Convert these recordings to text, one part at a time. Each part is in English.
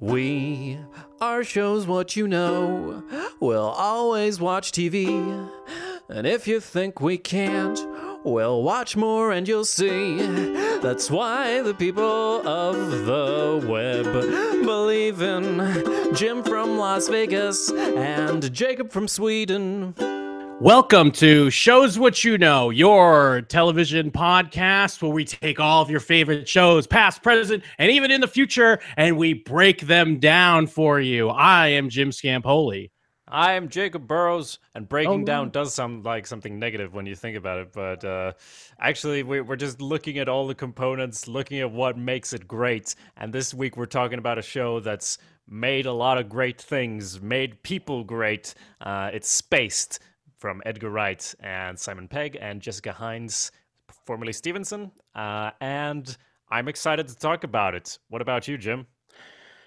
We are shows what you know. We'll always watch TV. And if you think we can't, we'll watch more and you'll see. That's why the people of the web believe in Jim from Las Vegas and Jacob from Sweden. Welcome to Shows What You Know, your television podcast where we take all of your favorite shows, past, present, and even in the future, and we break them down for you. I am Jim Scampoli. I am Jacob Burrows, and breaking Oh, down does sound like something negative when you think about it, but uh, actually, we- we're just looking at all the components, looking at what makes it great. And this week, we're talking about a show that's made a lot of great things, made people great. Uh, it's Spaced from Edgar Wright and Simon Pegg and Jessica Hynes, formerly Stevenson. Uh, and I'm excited to talk about it. What about you, Jim?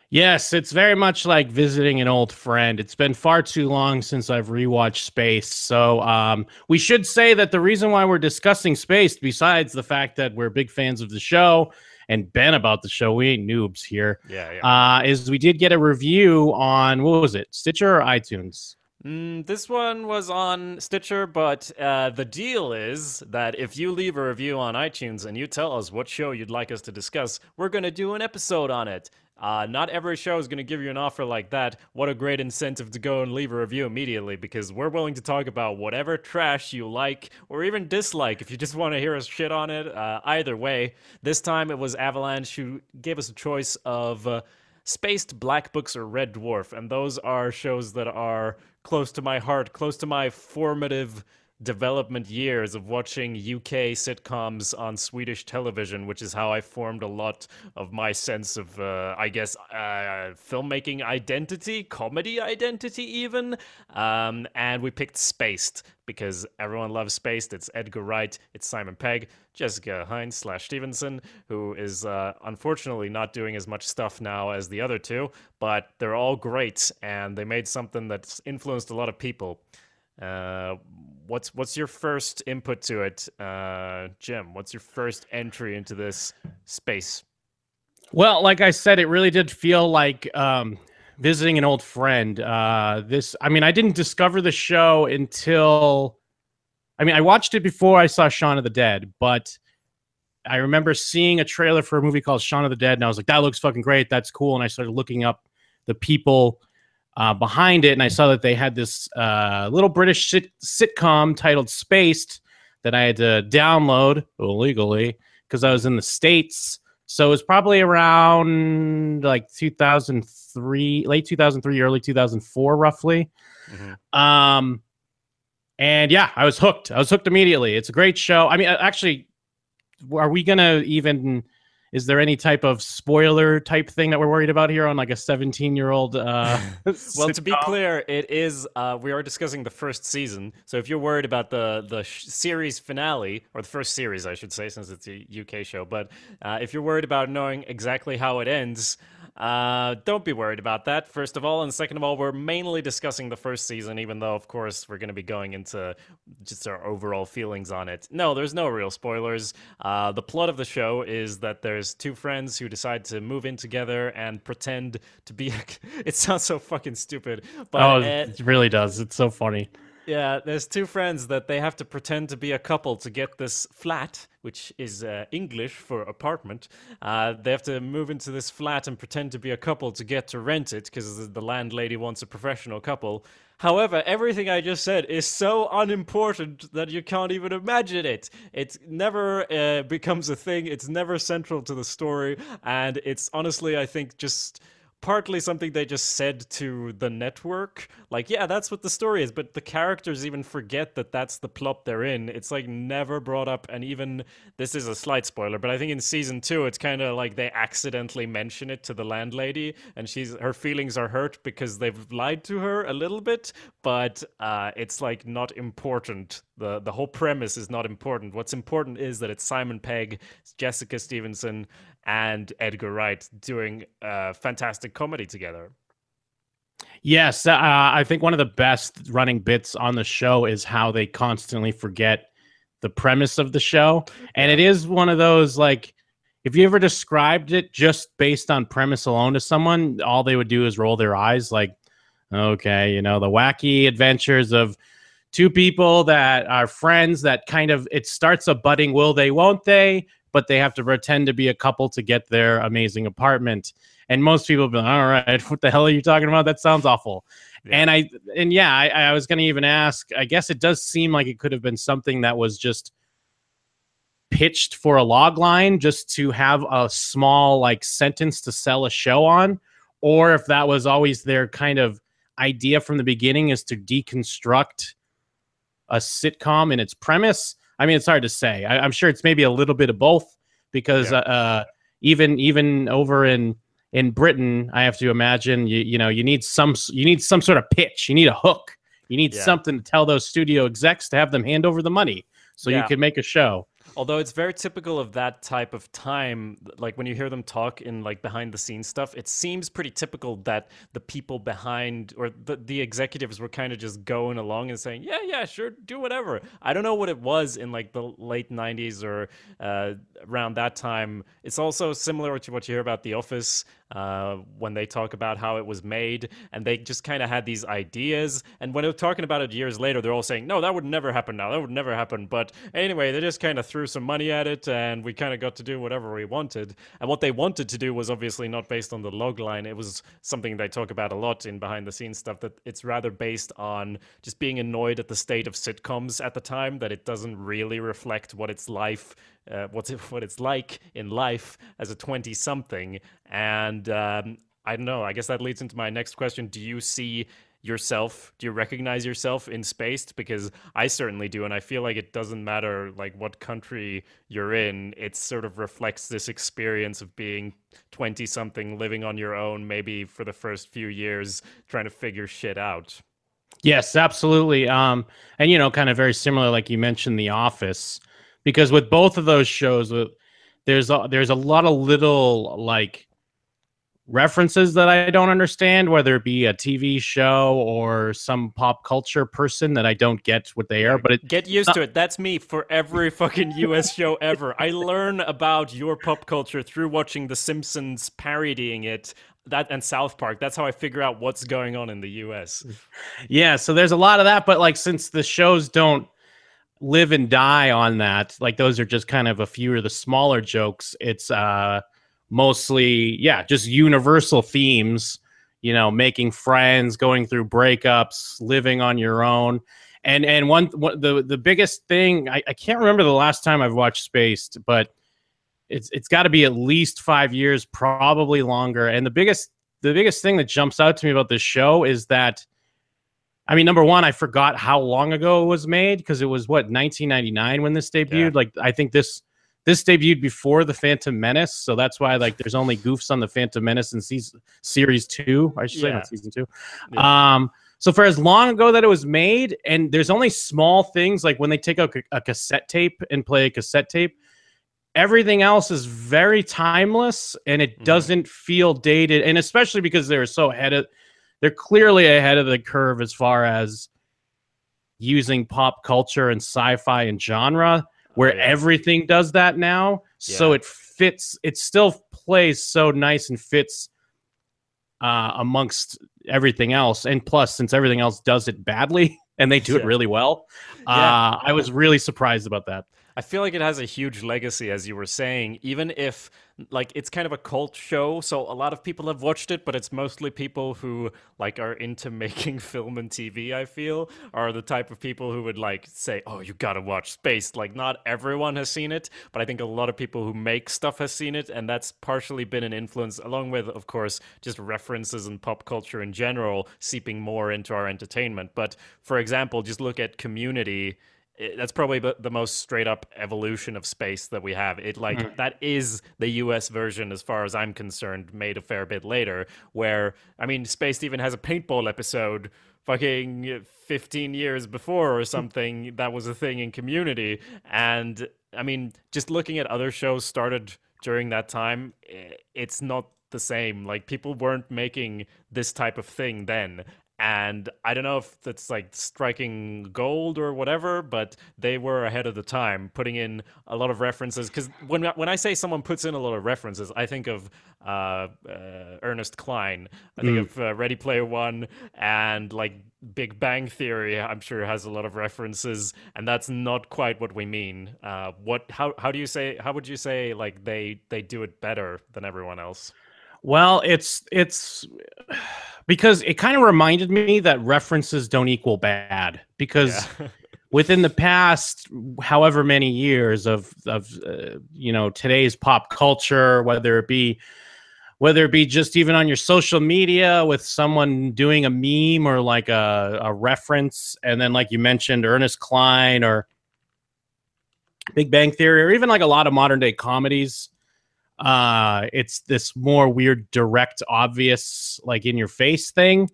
Yes, it's very much like visiting an old friend. It's been far too long since I've rewatched Space. So, um, we should say that the reason why we're discussing Space, besides the fact that we're big fans of the show and Ben about the show, we ain't noobs here, Yeah, yeah. uh, is we did get a review on what was it, Stitcher or iTunes? Mm, this one was on Stitcher, but uh, the deal is that if you leave a review on iTunes and you tell us what show you'd like us to discuss, we're going to do an episode on it. Uh, not every show is going to give you an offer like that. What a great incentive to go and leave a review immediately because we're willing to talk about whatever trash you like or even dislike if you just want to hear us shit on it. Uh, either way, this time it was Avalanche who gave us a choice of. Uh, Spaced Black Books or Red Dwarf, and those are shows that are close to my heart, close to my formative development years of watching UK sitcoms on Swedish television, which is how I formed a lot of my sense of, uh, I guess, uh, filmmaking identity, comedy identity, even. Um, and we picked Spaced because everyone loves Spaced. It's Edgar Wright, it's Simon Pegg, Jessica Hynes slash Stevenson, who is uh, unfortunately not doing as much stuff now as the other two, but they're all great and they made something that's influenced a lot of people. Uh, what's what's your first input to it, uh, Jim? What's your first entry into this space? Well, like I said, it really did feel like um, visiting an old friend. Uh, this, I mean, I didn't discover the show until, I mean, I watched it before I saw Shaun of the Dead, but I remember seeing a trailer for a movie called Shaun of the Dead, and I was like, that looks fucking great. That's cool. And I started looking up the people uh, behind it, and I saw that they had this uh, little British sit- sitcom titled Spaced that I had to download illegally because I was in the States. So it was probably around like 2003, late 2003, early 2004, roughly. Mhm. Um, and yeah, I was hooked. I was hooked immediately. It's a great show. I mean, uh, actually, are we gonna even? Is there any type of spoiler type thing that we're worried about here on like a 17 year old? Uh, Well, to be clear, it is. Uh, we are discussing the first season, so if you're worried about the the sh- series finale or the first series, I should say, since it's a UK show, but uh, if you're worried about knowing exactly how it ends, uh, don't be worried about that. First of all, and second of all, we're mainly discussing the first season, even though, of course, we're going to be going into just our overall feelings on it. No, there's no real spoilers. Uh, the plot of the show is that there's two friends who decide to move in together and pretend to be. it sounds so fucking stupid, but oh, uh, it really does. It's so funny. Yeah, there's two friends that they have to pretend to be a couple to get this flat, which is uh, English for apartment. Uh, they have to move into this flat and pretend to be a couple to get to rent it because the landlady wants a professional couple. However, everything I just said is so unimportant that you can't even imagine it. It never uh, becomes a thing, it's never central to the story, and it's honestly, I think, just partly something they just said to the network. Like yeah that's what the story is but the characters even forget that that's the plot they're in. It's like never brought up and even this is a slight spoiler but i think in season two it's kind of like they accidentally mention it to the landlady and she's her feelings are hurt because they've lied to her a little bit but uh, it's like not important. The the whole premise is not important. What's important is that it's simon pegg jessica stevenson and Edgar Wright doing uh, fantastic comedy together. Yes, uh, I think one of the best running bits on the show is how they constantly forget the premise of the show, and it is one of those like if you ever described it just based on premise alone to someone, all they would do is roll their eyes like, okay, you know, the wacky adventures of two people that are friends that kind of it starts a budding will they won't they but they have to pretend to be a couple to get their amazing apartment and most people be like all right what the hell are you talking about that sounds awful yeah. and i and yeah i, I was going to even ask i guess it does seem like it could have been something that was just pitched for a log line just to have a small like sentence to sell a show on or if that was always their kind of idea from the beginning is to deconstruct a sitcom in its premise. I mean, it's hard to say. I, am sure it's maybe a little bit of both because yeah. uh, uh, even even over in in Britain, I have to imagine you you know you need some you need some sort of pitch. You need a hook. You need yeah. something to tell those studio execs to have them hand over the money so yeah. you can make a show. Although it's very typical of that type of time, like when you hear them talk in like behind the scenes stuff, it seems pretty typical that the people behind or the, the executives were kind of just going along and saying, yeah, yeah, sure, do whatever. I don't know what it was in like the late 90s or uh, around that time. It's also similar to what you hear about The Office uh, when they talk about how it was made, and they just kind of had these ideas. And when they're talking about it years later, they're all saying, "No, that would never happen. Now that would never happen." But anyway, they just kind of threw some money at it, and we kind of got to do whatever we wanted. And what they wanted to do was obviously not based on the log line. It was something they talk about a lot in behind the scenes stuff. That it's rather based on just being annoyed at the state of sitcoms at the time. That it doesn't really reflect what it's life uh, what's it, what it's like in life as a 20 something and um, i don't know i guess that leads into my next question do you see yourself do you recognize yourself in spaced because i certainly do and i feel like it doesn't matter like what country you're in it sort of reflects this experience of being 20 something living on your own maybe for the first few years trying to figure shit out. Yes absolutely um and you know kind of very similar like you mentioned the office because with both of those shows, there's a, there's a lot of little like references that I don't understand, whether it be a TV show or some pop culture person that I don't get what they are. But it, get used not- to it. That's me for every fucking US show ever. I learn about your pop culture through watching The Simpsons parodying it. That and South Park. That's how I figure out what's going on in the US. Yeah, so there's a lot of that, but like since the shows don't live and die on that. Like those are just kind of a few of the smaller jokes. It's uh mostly yeah, just universal themes, you know, making friends, going through breakups, living on your own. And and one, one the the biggest thing I, I can't remember the last time I've watched Spaced, but it's it's got to be at least 5 years, probably longer. And the biggest the biggest thing that jumps out to me about this show is that I mean, number one, I forgot how long ago it was made because it was what 1999 when this debuted. Yeah. Like, I think this this debuted before the Phantom Menace, so that's why like there's only goofs on the Phantom Menace in season series two. I should yeah. say not season two. Yeah. Um, so for as long ago that it was made, and there's only small things like when they take out a cassette tape and play a cassette tape. Everything else is very timeless and it mm-hmm. doesn't feel dated, and especially because they're so ahead of they're clearly ahead of the curve as far as using pop culture and sci-fi and genre where oh, yeah. everything does that now yeah. so it fits it still plays so nice and fits uh, amongst everything else and plus since everything else does it badly and they do yeah. it really well uh, i was really surprised about that I feel like it has a huge legacy, as you were saying, even if like it's kind of a cult show. So a lot of people have watched it, but it's mostly people who like are into making film and TV, I feel, are the type of people who would like say, Oh, you gotta watch Space. Like not everyone has seen it, but I think a lot of people who make stuff has seen it, and that's partially been an influence, along with, of course, just references and pop culture in general seeping more into our entertainment. But for example, just look at community it, that's probably the most straight up evolution of space that we have. It like mm. that is the US version as far as I'm concerned, made a fair bit later, where I mean Space even has a paintball episode fucking 15 years before or something that was a thing in community and I mean just looking at other shows started during that time it's not the same like people weren't making this type of thing then and I don't know if that's like striking gold or whatever, but they were ahead of the time, putting in a lot of references. Because when when I say someone puts in a lot of references, I think of uh, uh, Ernest Cline, I think mm. of uh, Ready Player One, and like Big Bang Theory. I'm sure has a lot of references, and that's not quite what we mean. Uh, what? How? How do you say? How would you say like they they do it better than everyone else? Well, it's it's because it kind of reminded me that references don't equal bad because yeah. within the past however many years of of uh, you know today's pop culture whether it be whether it be just even on your social media with someone doing a meme or like a, a reference and then like you mentioned ernest cline or big bang theory or even like a lot of modern day comedies uh it's this more weird direct obvious like in your face thing.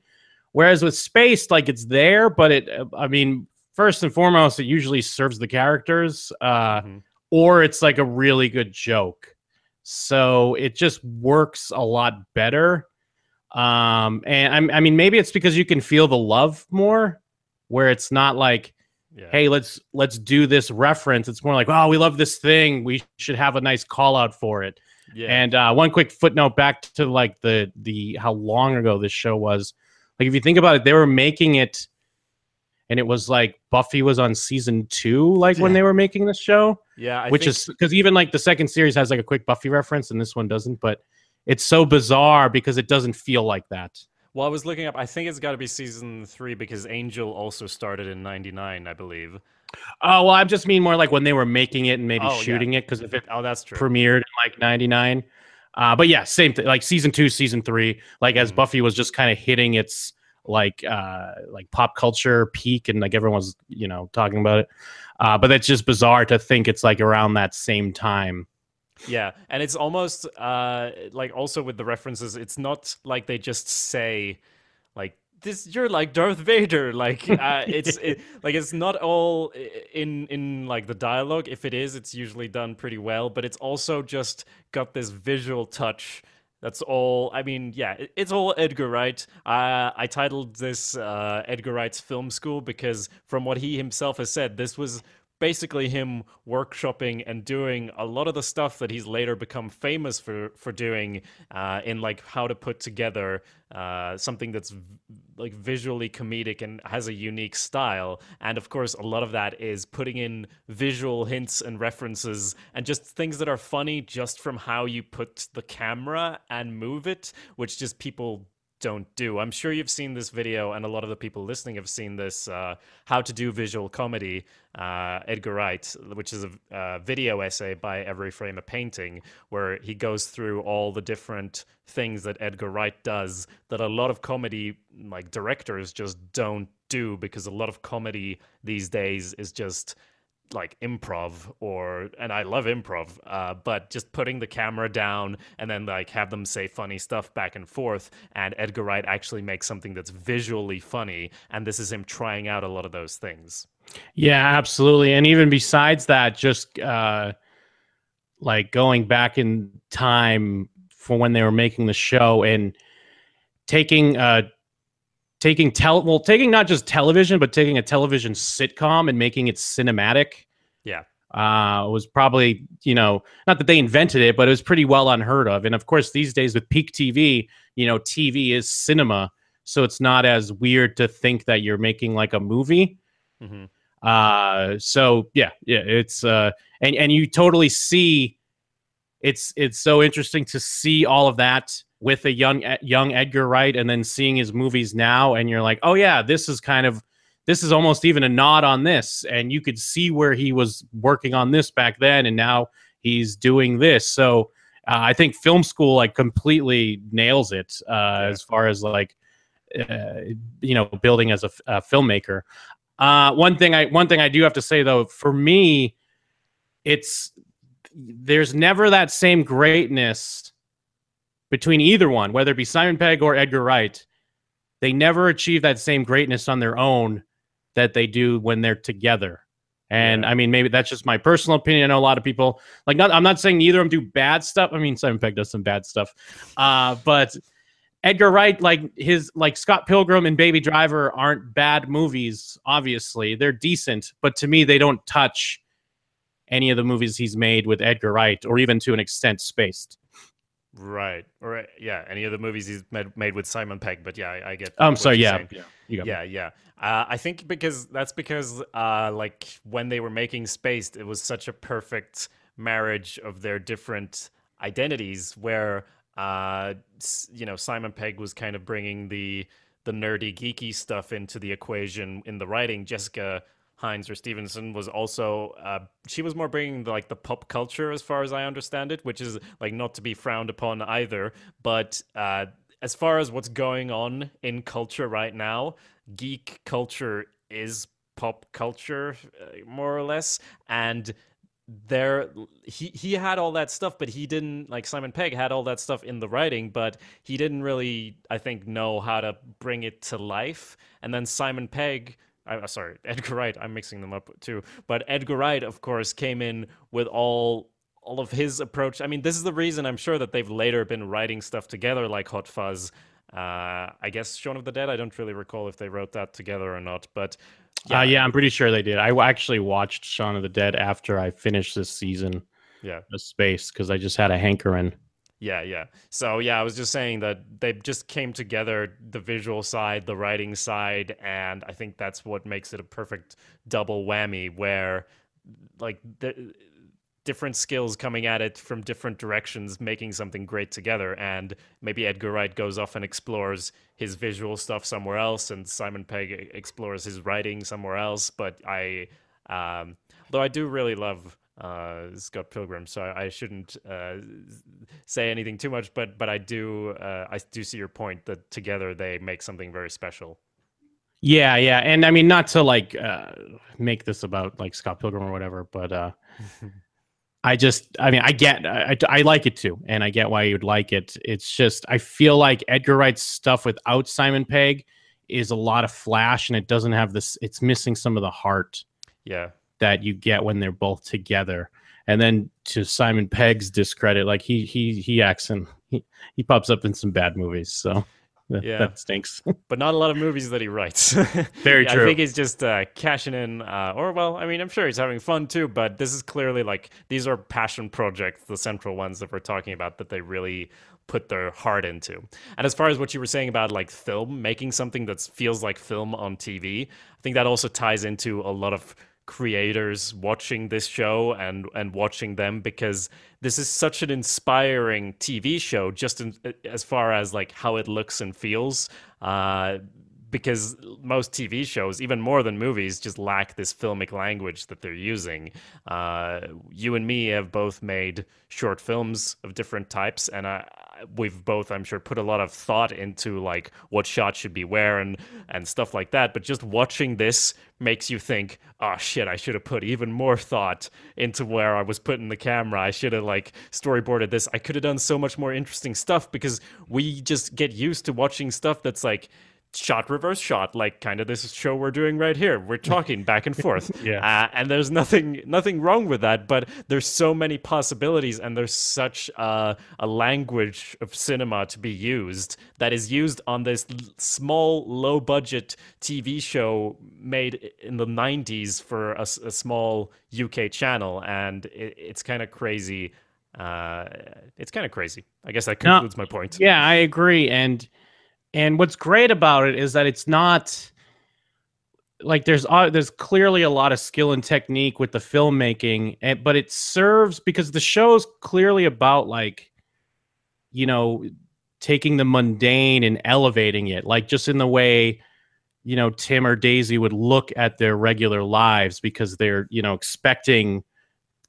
Whereas with space, like it's there but it i mean first and foremost it usually serves the characters uh mm-hmm. or it's like a really good joke. So it just works a lot better. Um and I, I mean maybe it's because you can feel the love more where it's not like yeah. hey let's let's do this reference. It's more like oh we love this thing. We should have a nice call out for it yeah. And uh, one quick footnote back to like the the how long ago this show was. Like if you think about it, they were making it, and it was like Buffy was on season two, like yeah. when they were making this show. Yeah, I which think... is because even like the second series has like a quick Buffy reference, and this one doesn't. But it's so bizarre because it doesn't feel like that. Well, I was looking up. I think it's got to be season three because Angel also started in '99, I believe. Oh well, I just mean more like when they were making it and maybe oh, shooting yeah. it because if it oh that's true premiered in like '99. Uh, but yeah, same thing. Like season two, season three, like as mm-hmm. Buffy was just kind of hitting its like uh like pop culture peak and like everyone was you know talking about it. Uh, but it's just bizarre to think it's like around that same time. Yeah, and it's almost uh like also with the references, it's not like they just say like this you're like Darth Vader like uh, it's it, like it's not all in in like the dialogue. If it is it's usually done pretty well but it's also just got this visual touch that's all I mean yeah it, it's all Edgar Wright. Uh, I titled this uh, Edgar Wright's film school because from what he himself has said this was basically him workshopping and doing a lot of the stuff that he's later become famous for for doing uh, in like how to put together uh, something that's v- like visually comedic and has a unique style. And of course a lot of that is putting in visual hints and references and just things that are funny just from how you put the camera and move it which just people don't do. I'm sure you've seen this video, and a lot of the people listening have seen this uh, How to Do Visual Comedy, uh, Edgar Wright, which is a video essay by Every Frame a Painting, where he goes through all the different things that Edgar Wright does that a lot of comedy like directors just don't do because a lot of comedy these days is just like improv or and I love improv, uh, but just putting the camera down and then like have them say funny stuff back and forth. And Edgar Wright actually makes something that's visually funny, and this is him trying out a lot of those things. Yeah, absolutely. And even besides that, just uh, like going back in time for when they were making the show and taking uh taking tel well taking not just television but taking a television sitcom and making it cinematic yeah. uh was probably you know not that they invented it but it was pretty well unheard of. And of course these days with peak tv you know tv is cinema so it's not as weird to think that you're making like a movie. Mm-hmm. uh so yeah yeah it's uh and and you totally see it's it's so interesting to see all of that with a young young Edgar Wright and then seeing his movies now and you're like, "Oh yeah, this is kind of this is almost even a nod on this." And you could see where he was working on this back then and now he's doing this. So, uh, I think film school like completely nails it uh, yeah. as far as like uh, you know building as a, a filmmaker. Uh, one thing I one thing I do have to say though, for me, it's there's never that same greatness between either one, whether it be Simon Pegg or Edgar Wright, they never achieve that same greatness on their own that they do when they're together. And yeah. I mean, maybe that's just my personal opinion. I know a lot of people like not. I'm not saying either of them do bad stuff. I mean, Simon Pegg does some bad stuff, uh, but Edgar Wright, like his like Scott Pilgrim and Baby Driver aren't bad movies. Obviously, they're decent, but to me, they don't touch any of the movies he's made with Edgar Wright, or even to an extent, Spaced. Right. Or yeah, any of the movies he's made, made with Simon Pegg. But yeah, I, I get. I'm sorry. Yeah, yeah. Yeah, yeah. Uh, I think because that's because uh, like when they were making Spaced, it was such a perfect marriage of their different identities, where uh, you know Simon Pegg was kind of bringing the the nerdy geeky stuff into the equation in the writing. Jessica Hynes or Stevenson was also uh, she was more bringing the, like the pop culture as far as I understand it, which is like not to be frowned upon either. But uh, as far as what's going on in culture right now, geek culture is pop culture uh, more or less, and there he he had all that stuff but he didn't like Simon Pegg had all that stuff in the writing but he didn't really I think know how to bring it to life and then Simon Pegg I'm uh, sorry, Edgar Wright. I'm mixing them up too. But Edgar Wright, of course, came in with all all of his approach. I mean, this is the reason I'm sure that they've later been writing stuff together, like Hot Fuzz. Uh, I guess Shaun of the Dead. I don't really recall if they wrote that together or not, but yeah, uh, yeah I'm pretty sure they did. I actually watched Shaun of the Dead after I finished this season. Yeah, of Space because I just had a hankering. Yeah, yeah. So yeah, I was just saying that they just came together the visual side, the writing side, and I think that's what makes it a perfect double whammy where like the different skills coming at it from different directions making something great together and maybe Edgar Wright goes off and explores his visual stuff somewhere else and Simon Pegg explores his writing somewhere else but I um though I do really love uh, Scott Pilgrim, so I shouldn't uh, say anything too much. But but I do uh, I do see your point that together they make something very special. Yeah, yeah, and I mean not to like uh, make this about like Scott Pilgrim or whatever, but uh, I just I mean I get I, I like it too, and I get why you'd like it. It's just I feel like Edgar Wright's stuff without Simon Pegg is a lot of flash, and it doesn't have this. It's missing some of the heart. Yeah, that you get when they're both together. And then to Simon Pegg's discredit, like he he he acts and he, he pops up in some bad movies. So that, yeah, that stinks. but not a lot of movies that he writes. Very yeah, true. I think he's just uh, cashing in, uh, or well, I mean, I'm sure he's having fun too. But this is clearly like these are passion projects, the central ones that we're talking about that they really put their heart into. And as far as what you were saying about like film, making something that feels like film on TV, I think that also ties into a lot of creators watching this show and and watching them because this is such an inspiring TV show just in, as far as like how it looks and feels uh, because most TV shows, even more than movies, just lack this filmic language that they're using. Uh, you and me have both made short films of different types, and I, we've both, I'm sure, put a lot of thought into like what shots should be where and and stuff like that. But just watching this makes you think, oh shit, I should have put even more thought into where I was putting the camera. I should have like storyboarded this. I could have done so much more interesting stuff because we just get used to watching stuff that's like shot reverse shot like kind of this show we're doing right here. We're talking back and forth. Yeah. Uh, and there's nothing nothing wrong with that but there's so many possibilities and there's such uh, a language of cinema to be used that is used on this small low budget tv show made in the 90s for a, a small uk channel. And it, it's kind of crazy uh, it's kind of crazy. I guess that concludes no, my point. Yeah i agree. And and what's great about it is that it's not like there's uh, there's clearly a lot of skill and technique with the filmmaking, and, but it serves because the show's clearly about like you know taking the mundane and elevating it, like just in the way you know Tim or Daisy would look at their regular lives because they're you know expecting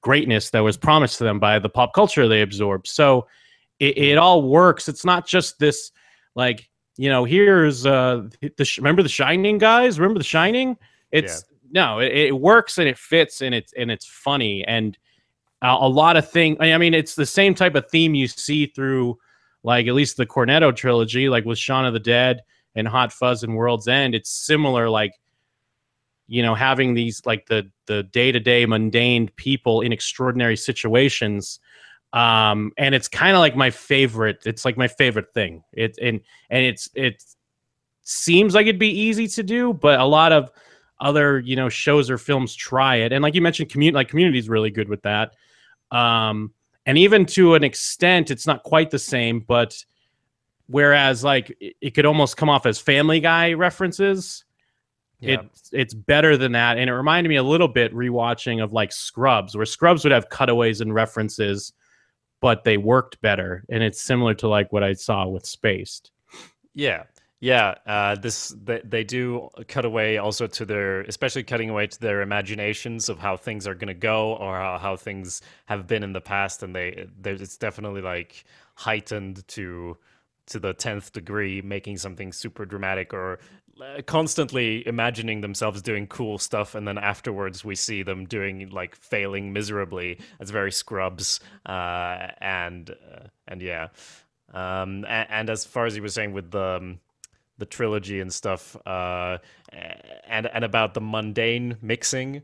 greatness that was promised to them by the pop culture they absorb. So it, it all works. It's not just this like you know, here's uh the remember the Shining guys. Remember the Shining? It's yeah. no, it, it, works and it fits and it's and it's funny and uh, a lot of things. I mean, it's the same type of theme you see through like at least the Cornetto trilogy, like with Shaun of the Dead and Hot Fuzz and World's End. It's similar, like you know, having these like the the day to day mundane people in extraordinary situations um and it's kind of like my favorite it's like my favorite thing. It and and it's it seems like it'd be easy to do but a lot of other you know shows or films try it. And like you mentioned community like community is really good with that. Um and even to an extent it's not quite the same but whereas like it, it could almost come off as family guy references Yeah. it's it's better than that. And it reminded me a little bit rewatching of like scrubs where scrubs would have cutaways and references but they worked better. And it's similar to like what i saw with spaced. Yeah, yeah. Uh, this they, they do cut away also to their, especially cutting away to their imaginations of how things are gonna go or how, how things have been in the past, and they it's definitely like heightened to to the tenth degree, making something super dramatic or constantly imagining themselves doing cool stuff, and then afterwards we see them doing like failing miserably. It's very Scrubs, uh, and uh, and yeah. Um, and, and as far as you were saying with the um, the trilogy and stuff, uh, and and about the mundane mixing,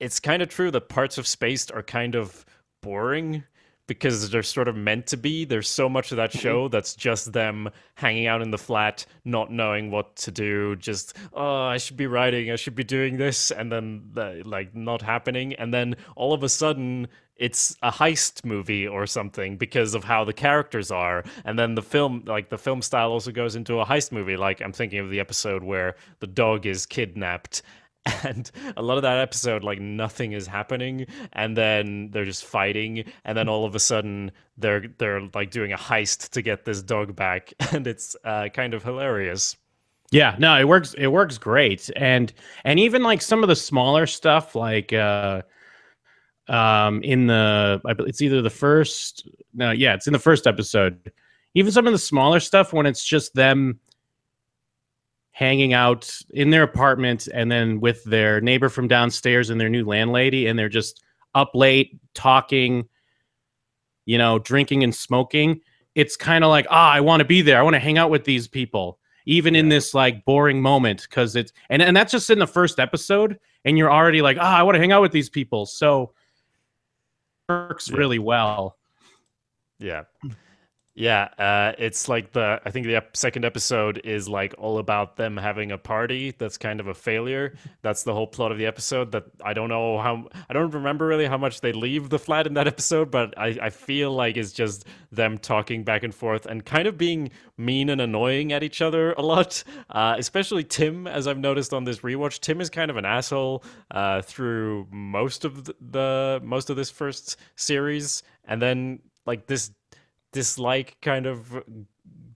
it's kind of true that parts of Spaced are kind of boring because they're sort of meant to be. There's so much of that mm-hmm. show that's just them hanging out in the flat, not knowing what to do, just oh, I should be writing, I should be doing this, and then like not happening, and then all of a sudden it's a heist movie or something because of how the characters are. And then the film like the film style also goes into a heist movie. Like i'm thinking of the episode where the dog is kidnapped and a lot of that episode like nothing is happening and then they're just fighting and then all of a sudden they're they're like doing a heist to get this dog back and it's uh, kind of hilarious. Yeah no it works it works great and and even like some of the smaller stuff like uh um in the I it's either the first no yeah it's in the first episode. Even some of the smaller stuff when it's just them hanging out in their apartment and then with their neighbor from downstairs and their new landlady and they're just up late talking you know drinking and smoking. It's kind of like ah i want to be there. I want to hang out with these people even in this like boring moment because it's and, and that's just in the first episode and you're already like ah i want to hang out with these people. So works Yeah. really well. Yeah. Yeah, uh, it's like the I think the ep- second episode is like all about them having a party that's kind of a failure. That's the whole plot of the episode. That I don't know how I don't remember really how much they leave the flat in that episode, but I, I feel like it's just them talking back and forth and kind of being mean and annoying at each other a lot. Uh, especially Tim, as I've noticed on this rewatch, Tim is kind of an asshole uh, through most of the, the most of this first series, and then like this dislike kind of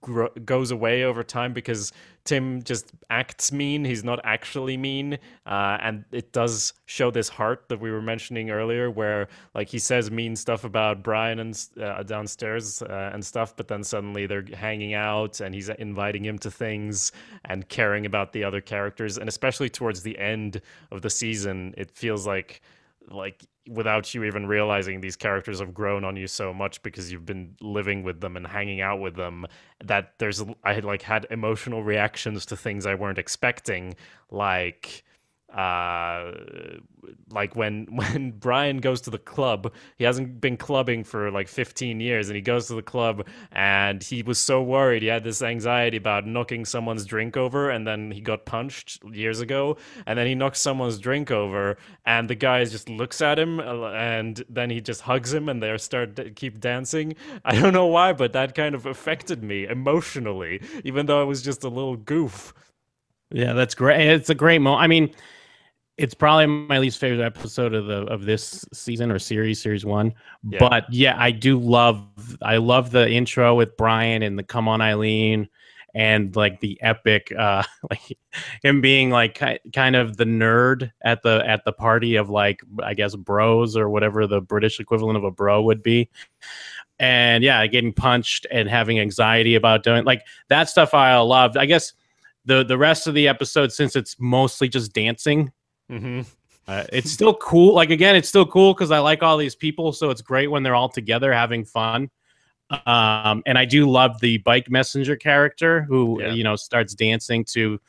gro- goes away over time because Tim just acts mean. He's not actually mean, uh, and it does show this heart that we were mentioning earlier, where like he says mean stuff about Brian and uh, downstairs uh, and stuff, but then suddenly they're hanging out and he's inviting him to things and caring about the other characters, and especially towards the end of the season, it feels like like without you even realizing these characters have grown on you so much because you've been living with them and hanging out with them that there's I had like had emotional reactions to things I weren't expecting like uh like when when Brian goes to the club he hasn't been clubbing for like 15 years and he goes to the club and he was so worried he had this anxiety about knocking someone's drink over and then he got punched years ago and then he knocks someone's drink over and the guy just looks at him uh, and then he just hugs him and they start to keep dancing i don't know why but that kind of affected me emotionally even though it was just a little goof Yeah, that's great. It's a great moment. I mean, it's probably my least favorite episode of the of this season or series, series one. Yeah. But yeah, I do love I love the intro with Brian and the come on Eileen and like the epic uh like him being like ki- kind of the nerd at the at the party of like I guess bros or whatever the British equivalent of a bro would be. And yeah, getting punched and having anxiety about doing like that stuff I loved. I guess the the rest of the episode since it's mostly just dancing hmm uh, it's still cool like again it's still cool because i like all these people so it's great when they're all together having fun um and i do love the bike messenger character who Yeah. you know starts dancing to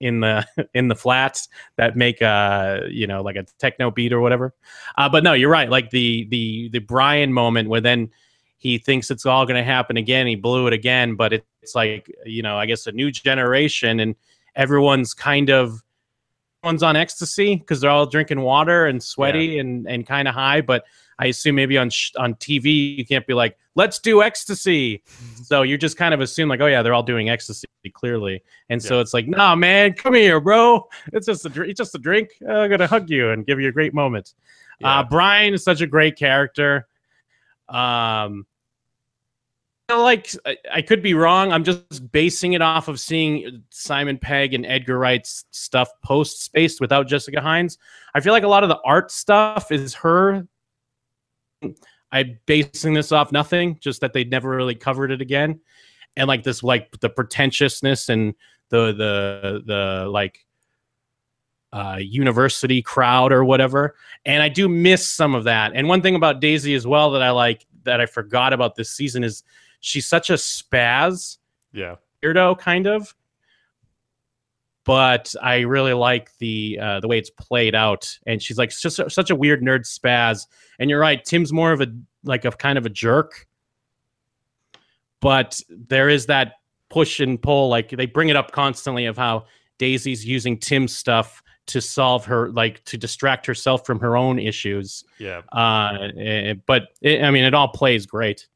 in the in the flats that make a you know like a techno beat or whatever. Uh, but no, you're right. Like the the the Brian moment where then he thinks it's all going to happen again. He blew it again, but it, it's like you know I guess a new generation and everyone's kind of one's on ecstasy because they're all drinking water and sweaty yeah. and and kind of high, but I assume maybe on sh- on TV you can't be like, let's do ecstasy. so you just kind of assume like, oh yeah, they're all doing ecstasy clearly, and yeah. so it's like, nah, man, come here, bro. It's just a dr- it's just a drink. I'm gonna hug you and give you a great moment. Uh, yeah. Uh, Brian is such a great character. Um, like I could be wrong. I'm just basing it off of seeing Simon Pegg and Edgar Wright's stuff post Spaced without Jessica Hynes. I feel like a lot of the art stuff is her I'm basing this off nothing, just that they never really covered it again, and like this, like the pretentiousness and the the the like uh, university crowd or whatever. And I do miss some of that. And one thing about Daisy as well that I like that I forgot about this season is she's such a spaz, yeah, weirdo kind of but I really like the uh, the way it's played out. And she's like just such a weird nerd spaz. And you're right, Tim's more of a like a kind of a jerk, but there is that push and pull. Like they bring it up constantly of how Daisy's using Tim's stuff to solve her like to distract herself from her own issues. Yeah. Uh, eh, but it, I mean, it all plays great.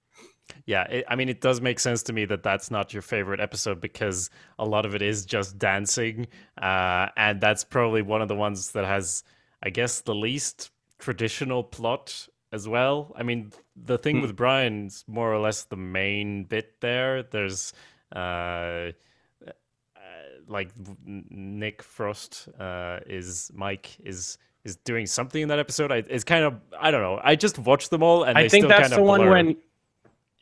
Yeah, it, I mean, it does make sense to me that that's not your favorite episode because a lot of it is just dancing, uh, and that's probably one of the ones that has, I guess, the least traditional plot as well. I mean, the thing mm. with Brian's more or less the main bit there. There's uh, uh, like Nick Frost uh, is Mike is is doing something in that episode. I, it's kind of I don't know. I just watched them all, and I think that's the one when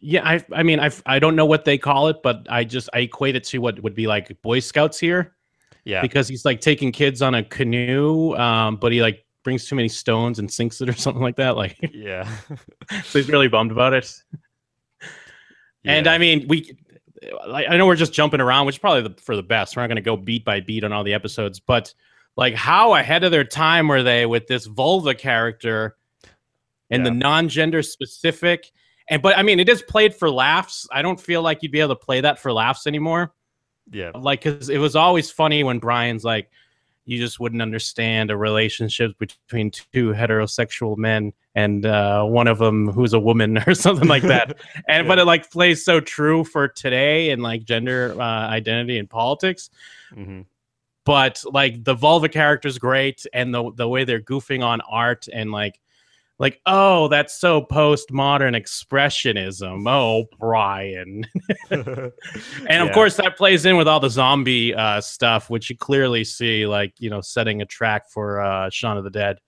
yeah, I I mean I I don't know what they call it, but I just I equate it to what would be like Boy Scouts here. Yeah. Because he's like taking kids on a canoe, um, but he like brings too many stones and sinks it or something like that. Like Yeah. so he's really bummed about it. Yeah. And I mean, we like, I know we're just jumping around, which is probably the, for the best. We're not going to go beat by beat on all the episodes, but like how ahead of their time were they with this vulva character and yeah. the non-gender specific and but I mean, it is played for laughs. I don't feel like you'd be able to play that for laughs anymore. Yeah, like because it was always funny when Brian's like, you just wouldn't understand a relationship between two heterosexual men and uh, one of them who's a woman or something like that. and yeah. but it like plays so true for today and like gender uh, identity and politics. Mm-hmm. But like the vulva character is great, and the the way they're goofing on art and like like, oh, that's so postmodern expressionism. Oh, Brian. and yeah. of course, that plays in with all the zombie uh, stuff, which you clearly see, like, you know, setting a track for uh, Shaun of the Dead.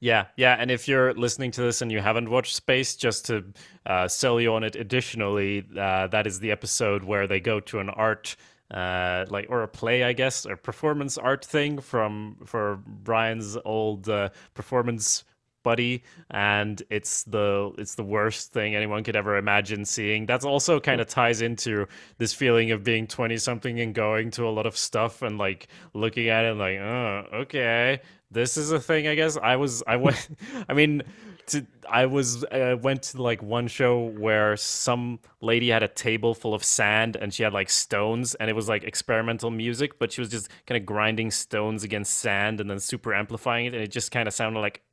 Yeah, yeah. And if you're listening to this and you haven't watched Space, just to uh, sell you on it additionally, uh, that is the episode where they go to an art. Uh, like or a play, I guess, or performance art thing from for Brian's old uh, performance buddy and it's the it's the worst thing anyone could ever imagine seeing. That's also kind of ties into this feeling of being 20 something and going to a lot of stuff and like looking at it like oh okay. This is a thing i guess. I was i went i mean to, I was uh, went to like one show where some lady had a table full of sand and she had like stones and it was like experimental music, but she was just kind of grinding stones against sand and then super amplifying it, and it just kind of sounded like.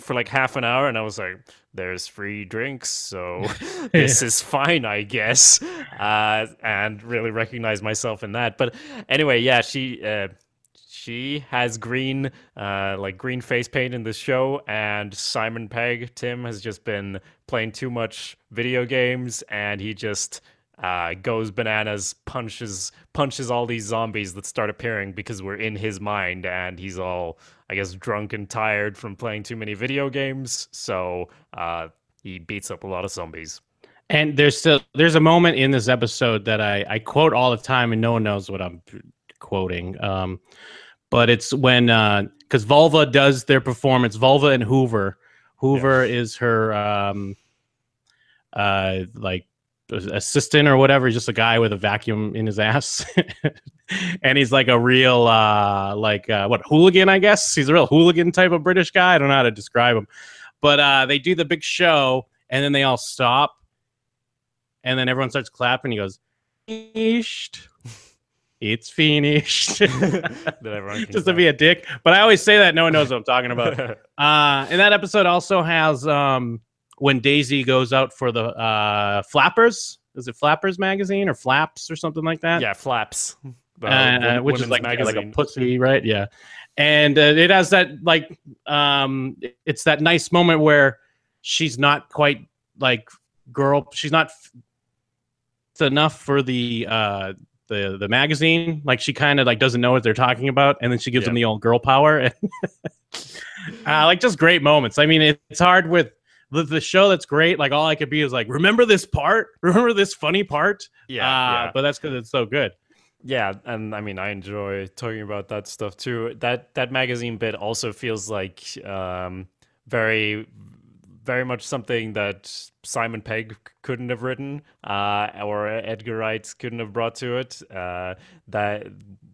For like half an hour, and I was like, "There's free drinks, so this is fine, I guess," uh, and really recognize myself in that. But anyway, yeah, she. Uh, she has green, uh, like green face paint in this show, and Simon Pegg, Tim, has just been playing too much video games, and he just uh, goes bananas, punches punches all these zombies that start appearing because we're in his mind, and he's all, I guess, drunk and tired from playing too many video games. So uh, he beats up a lot of zombies. And there's still there's a moment in this episode that I I quote all the time, and no one knows what I'm quoting. Um, but it's when because uh, Vulva does their performance. Vulva and Hoover. Hoover is her um, uh, like assistant or whatever. He's just a guy with a vacuum in his ass. and he's like a real uh like uh what hooligan i guess he's a real hooligan type of british guy i don't know how to describe him but uh they do the big show and then they all stop and then everyone starts clapping he goes it's finished. That everyone can just to be a dick. But i always say that no one knows what i'm talking about. Uh and that episode also has um when daisy goes out for the uh flappers. Is it flappers magazine or flaps or something like that? Yeah, flaps. Uh, which is like, like a pussy, right? Yeah, and uh, it has that like um, it's that nice moment where she's not quite like girl. She's not enough for the uh the the magazine. Like she kind of like doesn't know what they're talking about, and then she gives Yeah. them the old girl power. Uh, like just great moments. I mean, it, it's hard with. The, the show that's great, like all I could be is like, remember this part, remember this funny part, yeah, uh, yeah. but that's because it's so good. Yeah, and I mean, I enjoy talking about that stuff too. That that magazine bit also feels like um, very, very much something that Simon Pegg couldn't have written, uh, or Edgar Wright couldn't have brought to it. Uh, that,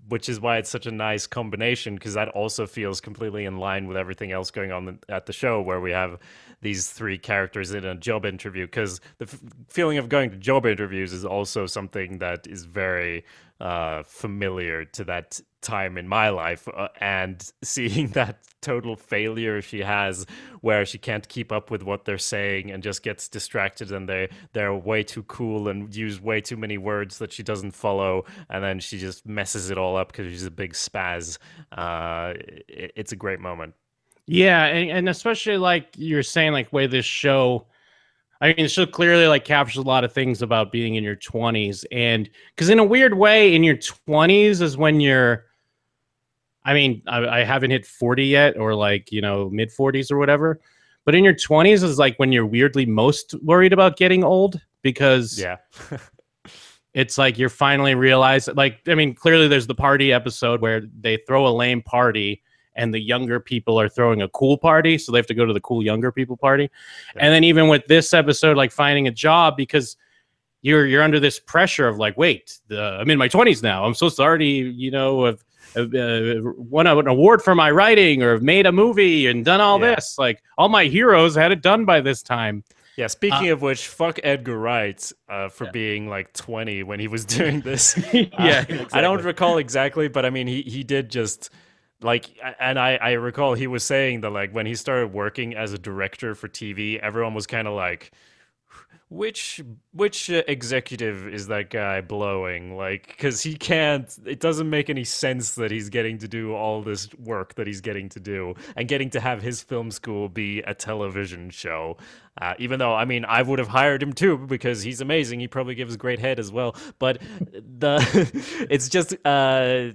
which is why it's such a nice combination because that also feels completely in line with everything else going on at the show, where we have these three characters in a job interview. Because the f- feeling of going to job interviews is also something that is very uh, familiar to that time in my life uh, and seeing that total failure she has where she can't keep up with what they're saying and just gets distracted and they they're way too cool and use way too many words that she doesn't follow and then she just messes it all up because she's a big spaz uh, it, it's a great moment Yeah, and, and especially like you're saying, like way this show. I mean, show clearly like captures a lot of things about being in your 20s, and because in a weird way, in your 20s is when you're. I mean, I, I haven't hit 40 yet, or like you know mid 40s or whatever, but in your 20s is like when you're weirdly most worried about getting old because yeah. it's like you're finally realize like i mean clearly there's the party episode where they throw a lame party and the younger people are throwing a cool party so they have to go to the cool younger people party. Yeah. and then even with this episode like finding a job because you're you're under this pressure of like wait the, i'm in my 20s now. I'm supposed to already you know have uh, won an award for my writing or have made a movie and done all Yeah. this like all my heroes had it done by this time yeah speaking of which fuck edgar wright uh, for Yeah. being like 20 when he was doing this yeah Uh, I don't recall exactly, but I mean, he he did just like, and I I recall he was saying that like when he started working as a director for TV, everyone was kind of like. Which which uh, executive is that guy blowing? Like, because he can't. It doesn't make any sense that he's getting to do all this work that he's getting to do, and getting to have his film school be a television show. Uh, even though, I mean, I would have hired him too because he's amazing. He probably gives great head as well. But the it's just uh,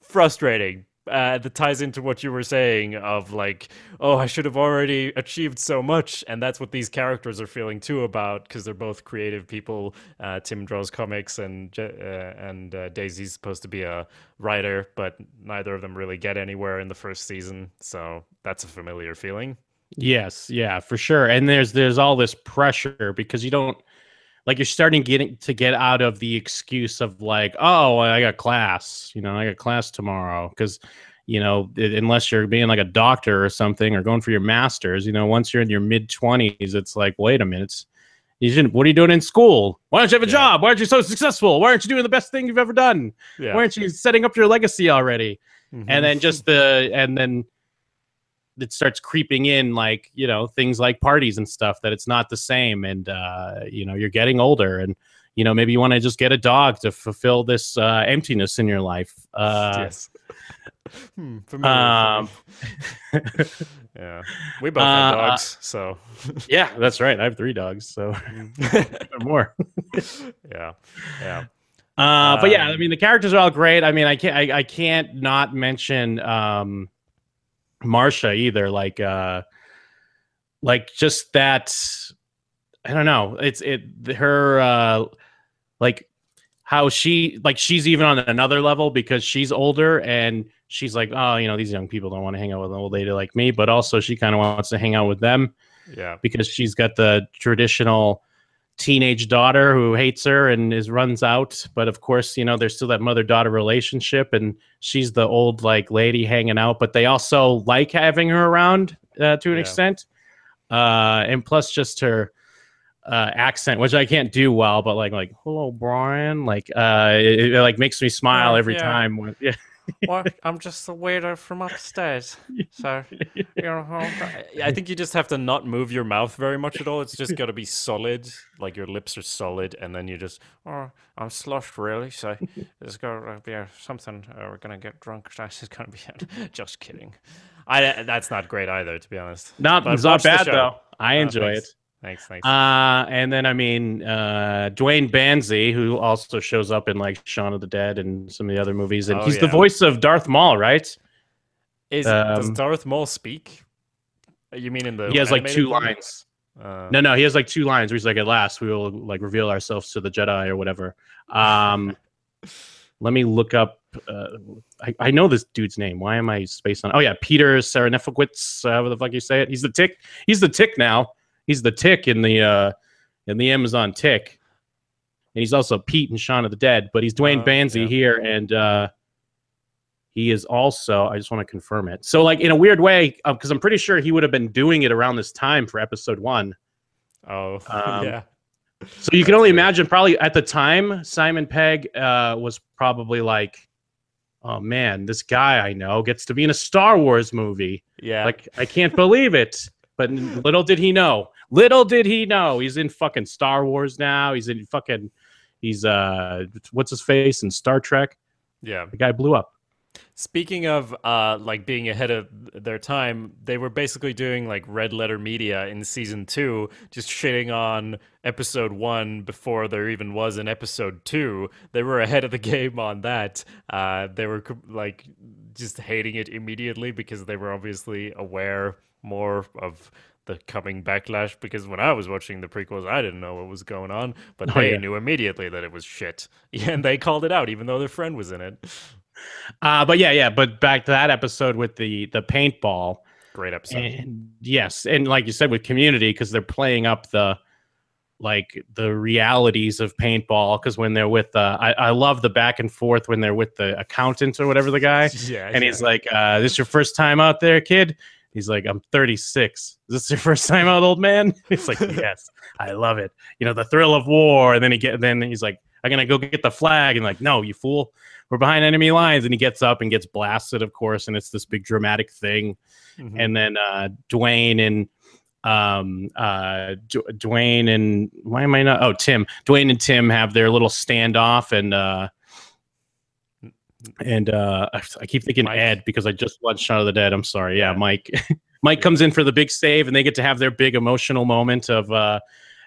frustrating. Uh, that ties into what you were saying of like, oh, I should have already achieved so much, and that's what these characters are feeling too about because they're both creative people. Uh, Tim draws comics, and uh, and uh, Daisy's supposed to be a writer, but neither of them really get anywhere in the first season. So that's a familiar feeling. Yes, yeah, for sure. And there's there's all this pressure because you don't like you're starting getting to get out of the excuse of like, oh, I got class, you know, I got class tomorrow because you know, unless you're being like a doctor or something or going for your masters, you know, once you're in your mid 20s, it's like, wait a minute. You shouldn't, what are you doing in school? Why don't you have a Yeah. job? Why aren't you so successful? Why aren't you doing the best thing you've ever done? Yeah, Why aren't you setting up your legacy already? Mhm. and then just the and then it starts creeping in like you know things like parties and stuff that it's not the same and uh you know you're getting older and you know maybe you want to just get a dog to fulfill this uh emptiness in your life uh yes. Hmm, familiar um, yeah, we both have Uh, dogs, so yeah that's right i have three dogs so more yeah, yeah. Uh, but yeah, I Um, mean the characters are all great. I mean, I can't I, I can't not mention um Marsha either. Like uh like just that I don't know. It's it her uh like how she like she's even on another level because she's older and she's like, oh, you know, these young people don't want to hang out with an old lady like me, but also she kind of wants to hang out with them Yeah, because she's got the traditional teenage daughter who hates her and is runs out. But of course, you know, there's still that mother daughter relationship, and she's the old like lady hanging out. But they also like having her around uh, to an Yeah. extent, uh, and plus just her uh, accent, which I can't do well, but like like hello Brian, like uh, it, it, like makes me smile every yeah. time. When, yeah. Well, I'm just the waiter from upstairs. So, you know, I I think you just have to not move your mouth very much at all. It's just got to be solid, like your lips are solid, and then you just, oh, I'm sloshed really. So, there's got to be uh, something. Uh, we're gonna get drunk. This is gonna be it. Just kidding. I that's not great either, to be honest. Not But it's not bad though. I Oh, enjoy thanks. it. Thanks, thanks. Uh, and then I mean, uh, Duane Benzie, who also shows up in like Shaun of the Dead and some of the other movies, and Oh, he's the voice of Darth Maul, right? Is does um, Darth Maul speak? You mean in the he has like two one? lines. Uh, No, no, he has like two lines where he's like, "At last, we will like reveal ourselves to the Jedi or whatever." Um, let me look up. Uh, I, I know this dude's name. Why am I spaced on? Oh yeah, Peter Serafinowicz. Uh, what the fuck you say it? He's the tick. He's the tick now. He's the tick in the uh, in the Amazon tick, and he's also Pete and Shaun of the Dead. But he's Duane Oh, Benzie yeah. here, and uh, he is also. I just want to confirm it. So like in a weird way, because I'm pretty sure he would have been doing it around this time for episode one. Oh, Um, yeah. So you can only imagine, probably at the time, Simon Pegg uh, was probably like, "Oh man, this guy I know gets to be in a Star Wars movie. Yeah. Like, I can't believe it." But little did he know. Little did he know. He's in fucking Star Wars now. He's in fucking. He's uh, what's his face in Star Trek? yeah. The guy blew up. Speaking of uh, like being ahead of their time, they were basically doing like red letter media in season two, just shitting on episode one before there even was an episode two. They were ahead of the game on that. Uh, they were like just hating it immediately because they were obviously aware more of the coming backlash because when I was watching the prequels, I didn't know what was going on, but Oh, they yeah. knew immediately that it was shit. and they called it out, even though their friend was in it. Uh, but yeah, yeah. But back to that episode with the the paintball. Great episode. And yes, and like you said with community, because they're playing up the like the realities of paintball. Because when they're with, uh, I, I love the back and forth when they're with the accountant or whatever the guy, yeah, and he's like, uh, "This your first time out there, kid?" He's like, "I'm 36. Is this your first time out, old man?" He's like, "Yes, I love it. You know, the thrill of war." And then he get, then he's like, "I'm gonna go get the flag," and like, "No, you fool." We're behind enemy lines, and he gets up and gets blasted, of course, and it's this big dramatic thing Mhm. and then uh Duane and um uh D- Duane and why am I not oh Tim Duane and Tim have their little standoff and uh and uh I, I keep thinking Mike. Ed because I just watched Shaun of the Dead. I'm sorry. Yeah, Yeah. Mike. Mike comes in for the big save and they get to have their big emotional moment of uh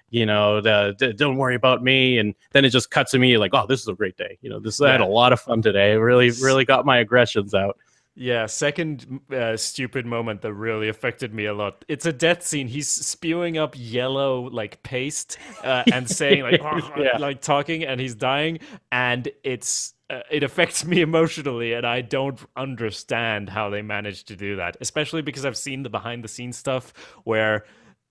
you know the, the don't worry about me. And then it just cuts to me like oh this is a great day. You know this I had a lot of fun today. Really really got my aggressions out Yeah, second uh, stupid moment that really affected me a lot. It's a death scene. He's spewing up yellow like paste uh, and saying like Yeah. like talking, and he's dying, and it's uh, it affects me emotionally, and I don't understand how they managed to do that. Especially because I've seen the behind the scenes stuff where.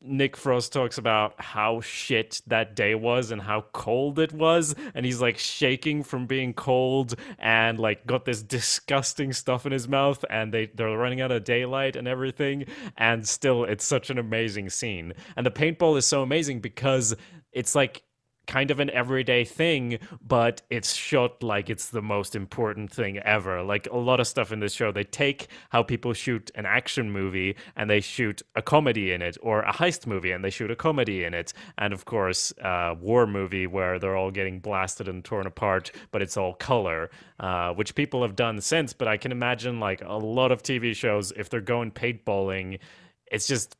Nick Frost talks about how shit that day was and how cold it was, and he's like shaking from being cold and like got this disgusting stuff in his mouth, and they they're running out of daylight and everything, and still it's such an amazing scene. And the paintball is so amazing because it's like kind of an everyday thing, but it's shot like it's the most important thing ever. Like a lot of stuff in this show, they take how people shoot an action movie and they shoot a comedy in it, or a heist movie and they shoot a comedy in it, and of course, a war movie where they're all getting blasted and torn apart, but it's all color, uh, which people have done since. But I can imagine like a lot of TV shows, if they're going paintballing, it's just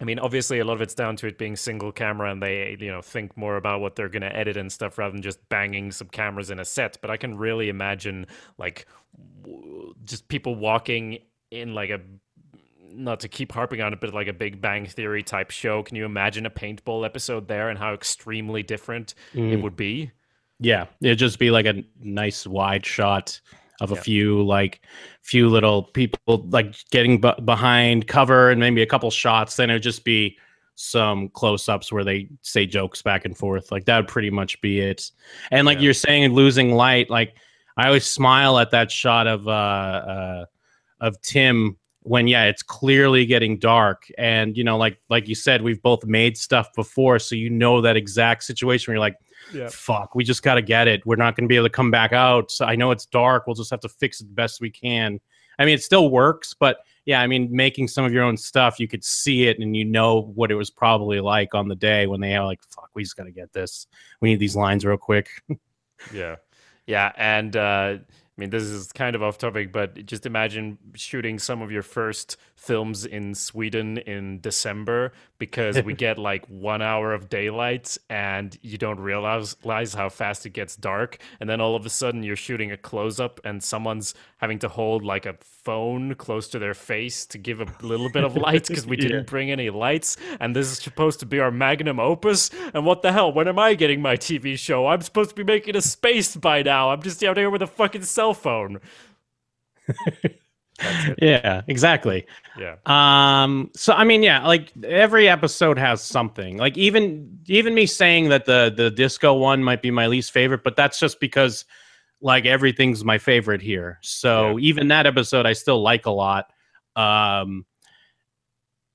I mean, obviously, a lot of it's down to it being single camera, and they, you know, think more about what they're going to edit and stuff rather than just banging some cameras in a set. But I can really imagine, like, w- just people walking in like a, not to keep harping on it, but like a Big Bang Theory type show. Can you imagine a paintball episode there and how extremely different it Mm. would be? Yeah, it'd just be like a nice wide shot of a Yeah. few like few little people like getting b- behind cover and maybe a couple shots. Then it'd just be some close-ups where they say jokes back and forth. Like that would pretty much be it. And like Yeah. you're saying, losing light. Like I always smile at that shot of uh, uh of Tim when yeah, it's clearly getting dark. And you know, like like you said, we've both made stuff before, so you know that exact situation where you're like, Yeah. fuck, we just got to get it. We're not going to be able to come back out. So I know it's dark. We'll just have to fix it the best we can. I mean, it still works, but yeah, I mean, making some of your own stuff, you could see it and you know what it was probably like on the day when they are like, fuck, we just got to get this. We need these lines real quick. Yeah. Yeah. And uh, I mean, this is kind of off topic, but just imagine shooting some of your first films in Sweden in December because we get like one hour of daylight and you don't realize realize how fast it gets dark. And then all of a sudden you're shooting a close up and someone's having to hold like a phone close to their face to give a little bit of light because we didn't bring any lights. And this is supposed to be our magnum opus. And what the hell? When am I getting my TV show? I'm supposed to be making a space by now. I'm just out here with a fucking cell phone. yeah, exactly. Yeah. Um. So I mean, yeah, like every episode has something. Like even even me saying that the the disco one might be my least favorite, but that's just because like everything's my favorite here. So even that episode I still like a lot. Um.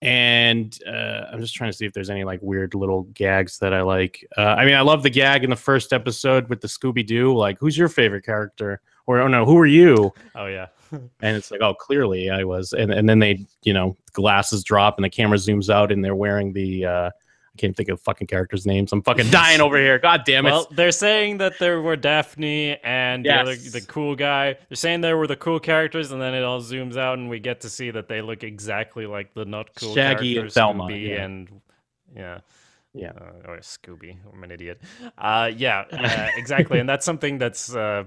And uh, I'm just trying to see if there's any like weird little gags that I like. Uh, I mean, I love the gag in the first episode with the Scooby Doo. Like, who's your favorite character? Or oh no, who are you? Oh yeah. and it's like oh clearly i was and, and then they you know glasses drop and the camera zooms out and they're wearing the uh i can't think of fucking characters names i'm fucking dying over here god damn it Well, they're saying that there were Daphne and the other the cool guy. They're saying there were the cool characters, and then it all zooms out, and we get to see that they look exactly like the not cool Shaggy and characters, Thelma, Scooby yeah. and yeah. Yeah. uh, or Scooby. I'm an idiot. Uh, yeah, uh, exactly, and that's something that's uh,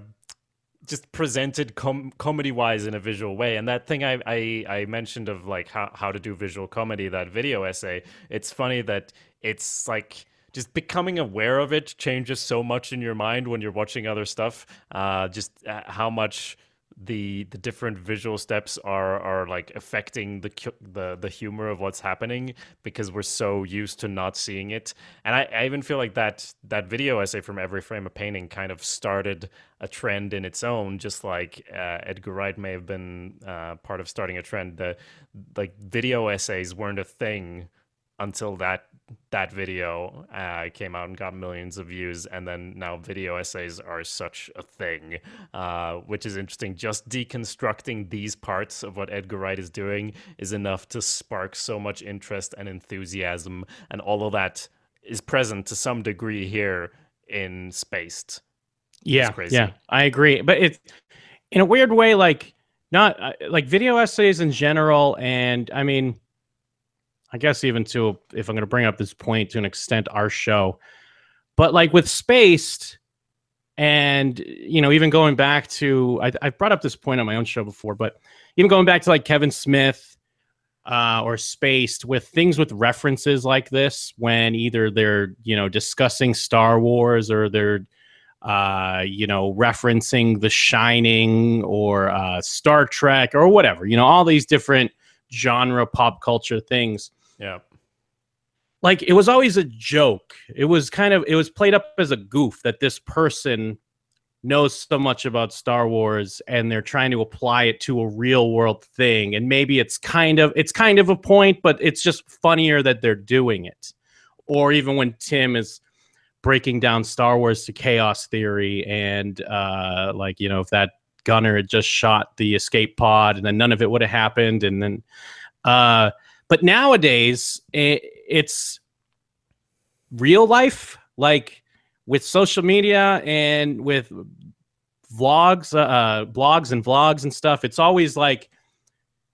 just presented com- comedy wise in a visual way. And that thing I, I I mentioned of like how how to do visual comedy, that video essay. It's funny that it's like just becoming aware of it changes so much in your mind when you're watching other stuff. Uh, just uh, how much the the different visual steps are are like affecting the the the humor of what's happening because we're so used to not seeing it. And I, I even feel like that that video essay from every frame of painting kind of started a trend in its own just like uh, edgar wright may have been uh, part of starting a trend. The like video essays weren't a thing until that that video uh, came out and got millions of views, and then now video essays are such a thing, uh, which is interesting. Just deconstructing these parts of what Edgar Wright is doing is enough to spark so much interest and enthusiasm, and all of that is present to some degree here in Spaced. yeah crazy. yeah i agree but it's in a weird way like not uh, like video essays in general and i mean i guess even to if i'm going to bring up this point to an extent our show but like with spaced and you know even going back to I, i've brought up this point on my own show before but even going back to like kevin smith uh, or spaced with things with references like this when either they're you know discussing star wars or they're uh, you know, referencing The Shining or uh, Star Trek or whatever, you know, all these different genre pop culture things. Yeah. Like it was always a joke. It was kind of, it was played up as a goof that this person knows so much about Star Wars and they're trying to apply it to a real world thing. And maybe it's kind of, it's kind of a point, but it's just funnier that they're doing it. Or even when Tim is breaking down Star Wars to chaos theory and uh like you know if that gunner had just shot the escape pod and then none of it would have happened and then uh but nowadays it, it's real life like with social media and with vlogs uh, uh blogs and vlogs and stuff it's always like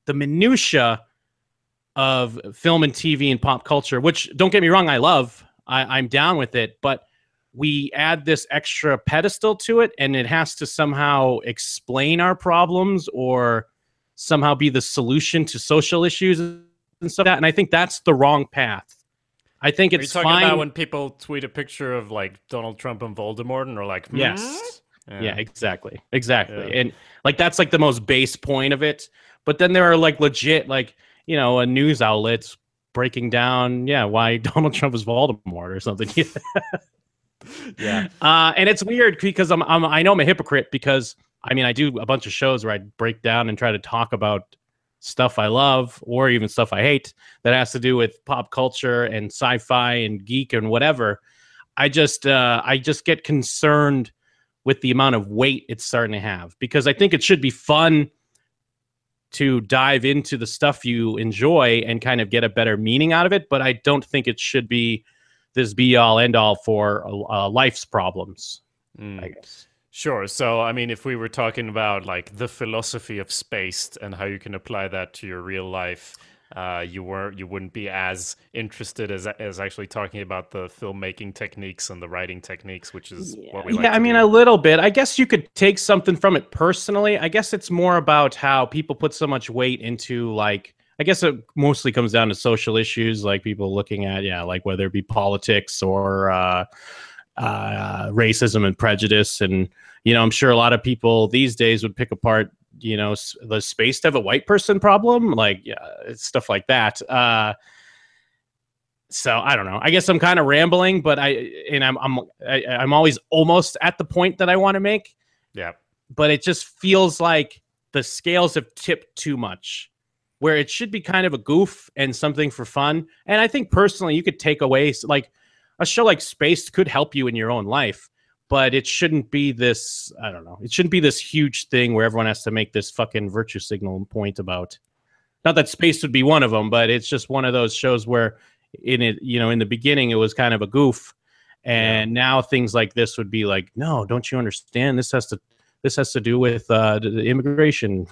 the minutia of film and TV and pop culture which don't get me wrong I love. I, I'm down with it, but we add this extra pedestal to it, and it has to somehow explain our problems or somehow be the solution to social issues and stuff. Like that. And I think that's the wrong path. I think Are it's talking fine. about when people tweet a picture of like Donald Trump and Voldemort and are like, hmm? Yes. yeah. exactly, exactly. Yeah. And like that's like the most base point of it. But then there are like legit, like you know, a news outlets breaking down, yeah, why Donald Trump is Voldemort or something. Yeah. Uh, and it's weird because I'm, I'm I know I'm a hypocrite because I mean I do a bunch of shows where I break down and try to talk about stuff I love or even stuff I hate that has to do with pop culture and sci-fi and geek and whatever. I just uh, I just get concerned with the amount of weight it's starting to have because I think it should be fun to dive into the stuff you enjoy and kind of get a better meaning out of it, but I don't think it should be this be all end all for uh, life's problems. Mm. I guess. Sure. So, I mean, if we were talking about like the philosophy of Spaced and how you can apply that to your real life, uh, you weren't you wouldn't be as interested as as actually talking about the filmmaking techniques and the writing techniques, which is what we. yeah, like I to mean, do. a little bit. I guess you could take something from it personally. I guess it's more about how people put so much weight into like. I guess it mostly comes down to social issues, like people looking at, yeah, like whether it be politics or uh, uh, racism and prejudice. And, you know, I'm sure a lot of people these days would pick apart, you know, the space to have a white person problem, like yeah, stuff like that. Uh, so I don't know. I guess I'm kind of rambling, but I and I'm I'm I, I'm always almost at the point that I want to make, yeah. but it just feels like the scales have tipped too much. Where it should be kind of a goof and something for fun. And I think personally, you could take away like a show like Space could help you in your own life, but it shouldn't be this. I don't know. It shouldn't be this huge thing where everyone has to make this fucking virtue signal point about. Not that Space would be one of them, but it's just one of those shows where in it, you know, in the beginning it was kind of a goof, and now things like this would be like, no, don't you understand? This has to this has to do with uh, the, the immigration.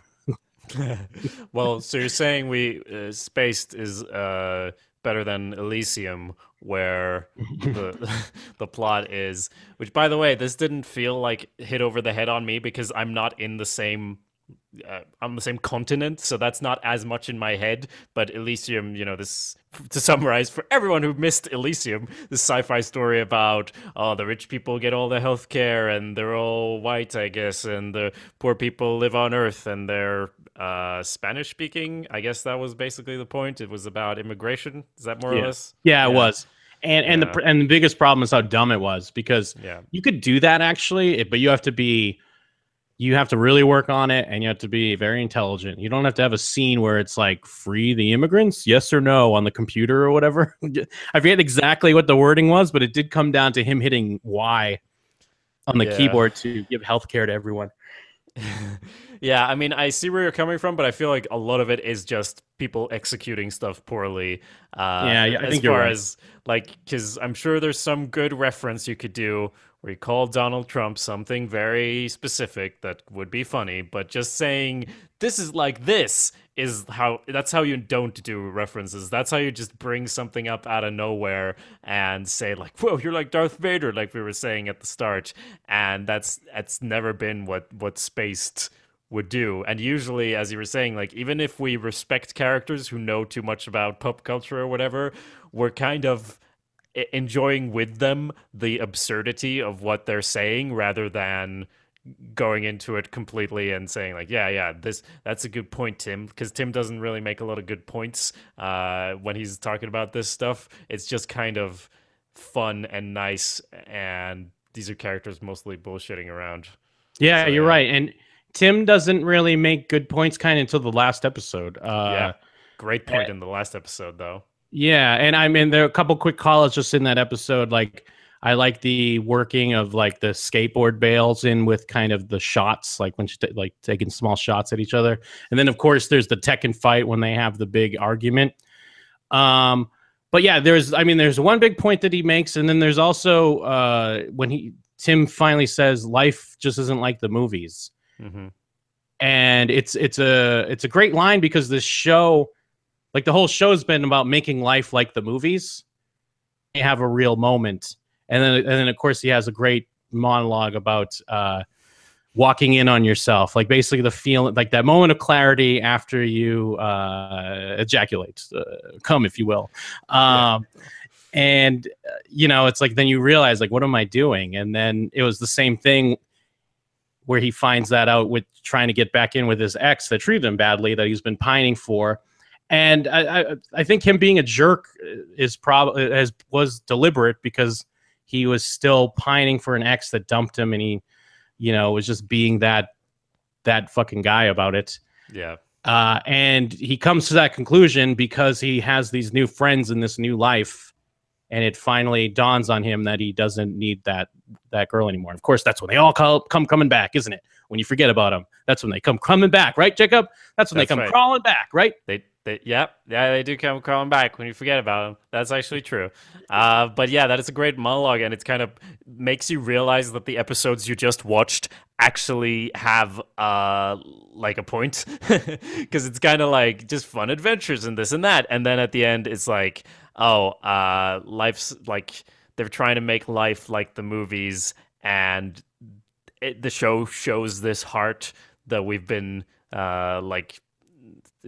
well, so you're saying we uh, spaced is uh, better than Elysium, where the the plot is. Which, by the way, this didn't feel like hit over the head on me because I'm not in the same. Uh, on the same continent, so that's not as much in my head. But Elysium, you know, this to summarize for everyone who missed Elysium, this sci-fi story about oh the rich people get all the health care and they're all white, I guess, and the poor people live on Earth and they're uh, Spanish speaking. I guess that was basically the point. It was about immigration. Is that more Yeah. or less? Yeah, it was. And and Yeah. the and the biggest problem is how dumb it was because Yeah. you could do that actually, but you have to be you have to really work on it and you have to be very intelligent. You don't have to have a scene where it's like free the immigrants, yes or no on the computer or whatever. I forget exactly what the wording was, but it did come down to him hitting Y on the Yeah. keyboard to give healthcare to everyone. yeah, I mean, I see where you're coming from, but I feel like a lot of it is just people executing stuff poorly. Uh, Yeah, yeah, I as think you're far right. as like, because I'm sure there's some good reference you could do where you call Donald Trump something very specific that would be funny, but just saying this is like this is how that's how you don't do references. That's how you just bring something up out of nowhere and say like, "Whoa, you're like Darth Vader," like we were saying at the start, and that's that's never been what what spaced would do. And usually, as you were saying, like even if we respect characters who know too much about pop culture or whatever, we're kind of enjoying with them the absurdity of what they're saying rather than going into it completely and saying like yeah yeah this that's a good point tim because tim doesn't really make a lot of good points uh when he's talking about this stuff it's just kind of fun and nice and these are characters mostly bullshitting around Yeah, So, you're yeah. right. And Tim doesn't really make good points kind of until the last episode. Uh, yeah great point eh. in the last episode though Yeah, and I mean there are a couple quick calls just in that episode. Like I like the working of like the skateboard bales in with kind of the shots, like when she's ta- like taking small shots at each other, and then of course there's the Tekken fight when they have the big argument. Um, but yeah, there's I mean there's one big point that he makes, and then there's also uh when he Tim finally says life just isn't like the movies hmm and it's it's a it's a great line because this show like the whole show's been about making life like the movies. You have a real moment. And then and then of course he has a great monologue about uh walking in on yourself. Like basically the feeling like that moment of clarity after you uh ejaculate uh, come if you will. Um and uh, you know it's like then you realize like what am i doing? And then it was the same thing where he finds that out with trying to get back in with his ex that treated him badly that he's been pining for and I, I, I think him being a jerk is probably as was deliberate because he was still pining for an ex that dumped him, and he, you know, was just being that that fucking guy about it. Yeah. Uh, and he comes to that conclusion because he has these new friends in this new life, and it finally dawns on him that he doesn't need that that girl anymore. Of course, that's when they all call, come coming back, isn't it? When you forget about them, that's when they come coming back, right, Jacob? That's when That's they come right. crawling back, right? They, they, yep, yeah, they do come crawling back when you forget about them. That's actually true. Uh, but yeah, that is a great monologue, and it's kind of makes you realize that the episodes you just watched actually have uh like a point because it's kind of like just fun adventures and this and that, and then at the end it's like, oh, uh, life's like they're trying to make life like the movies, and it, the show shows this heart that we've been uh like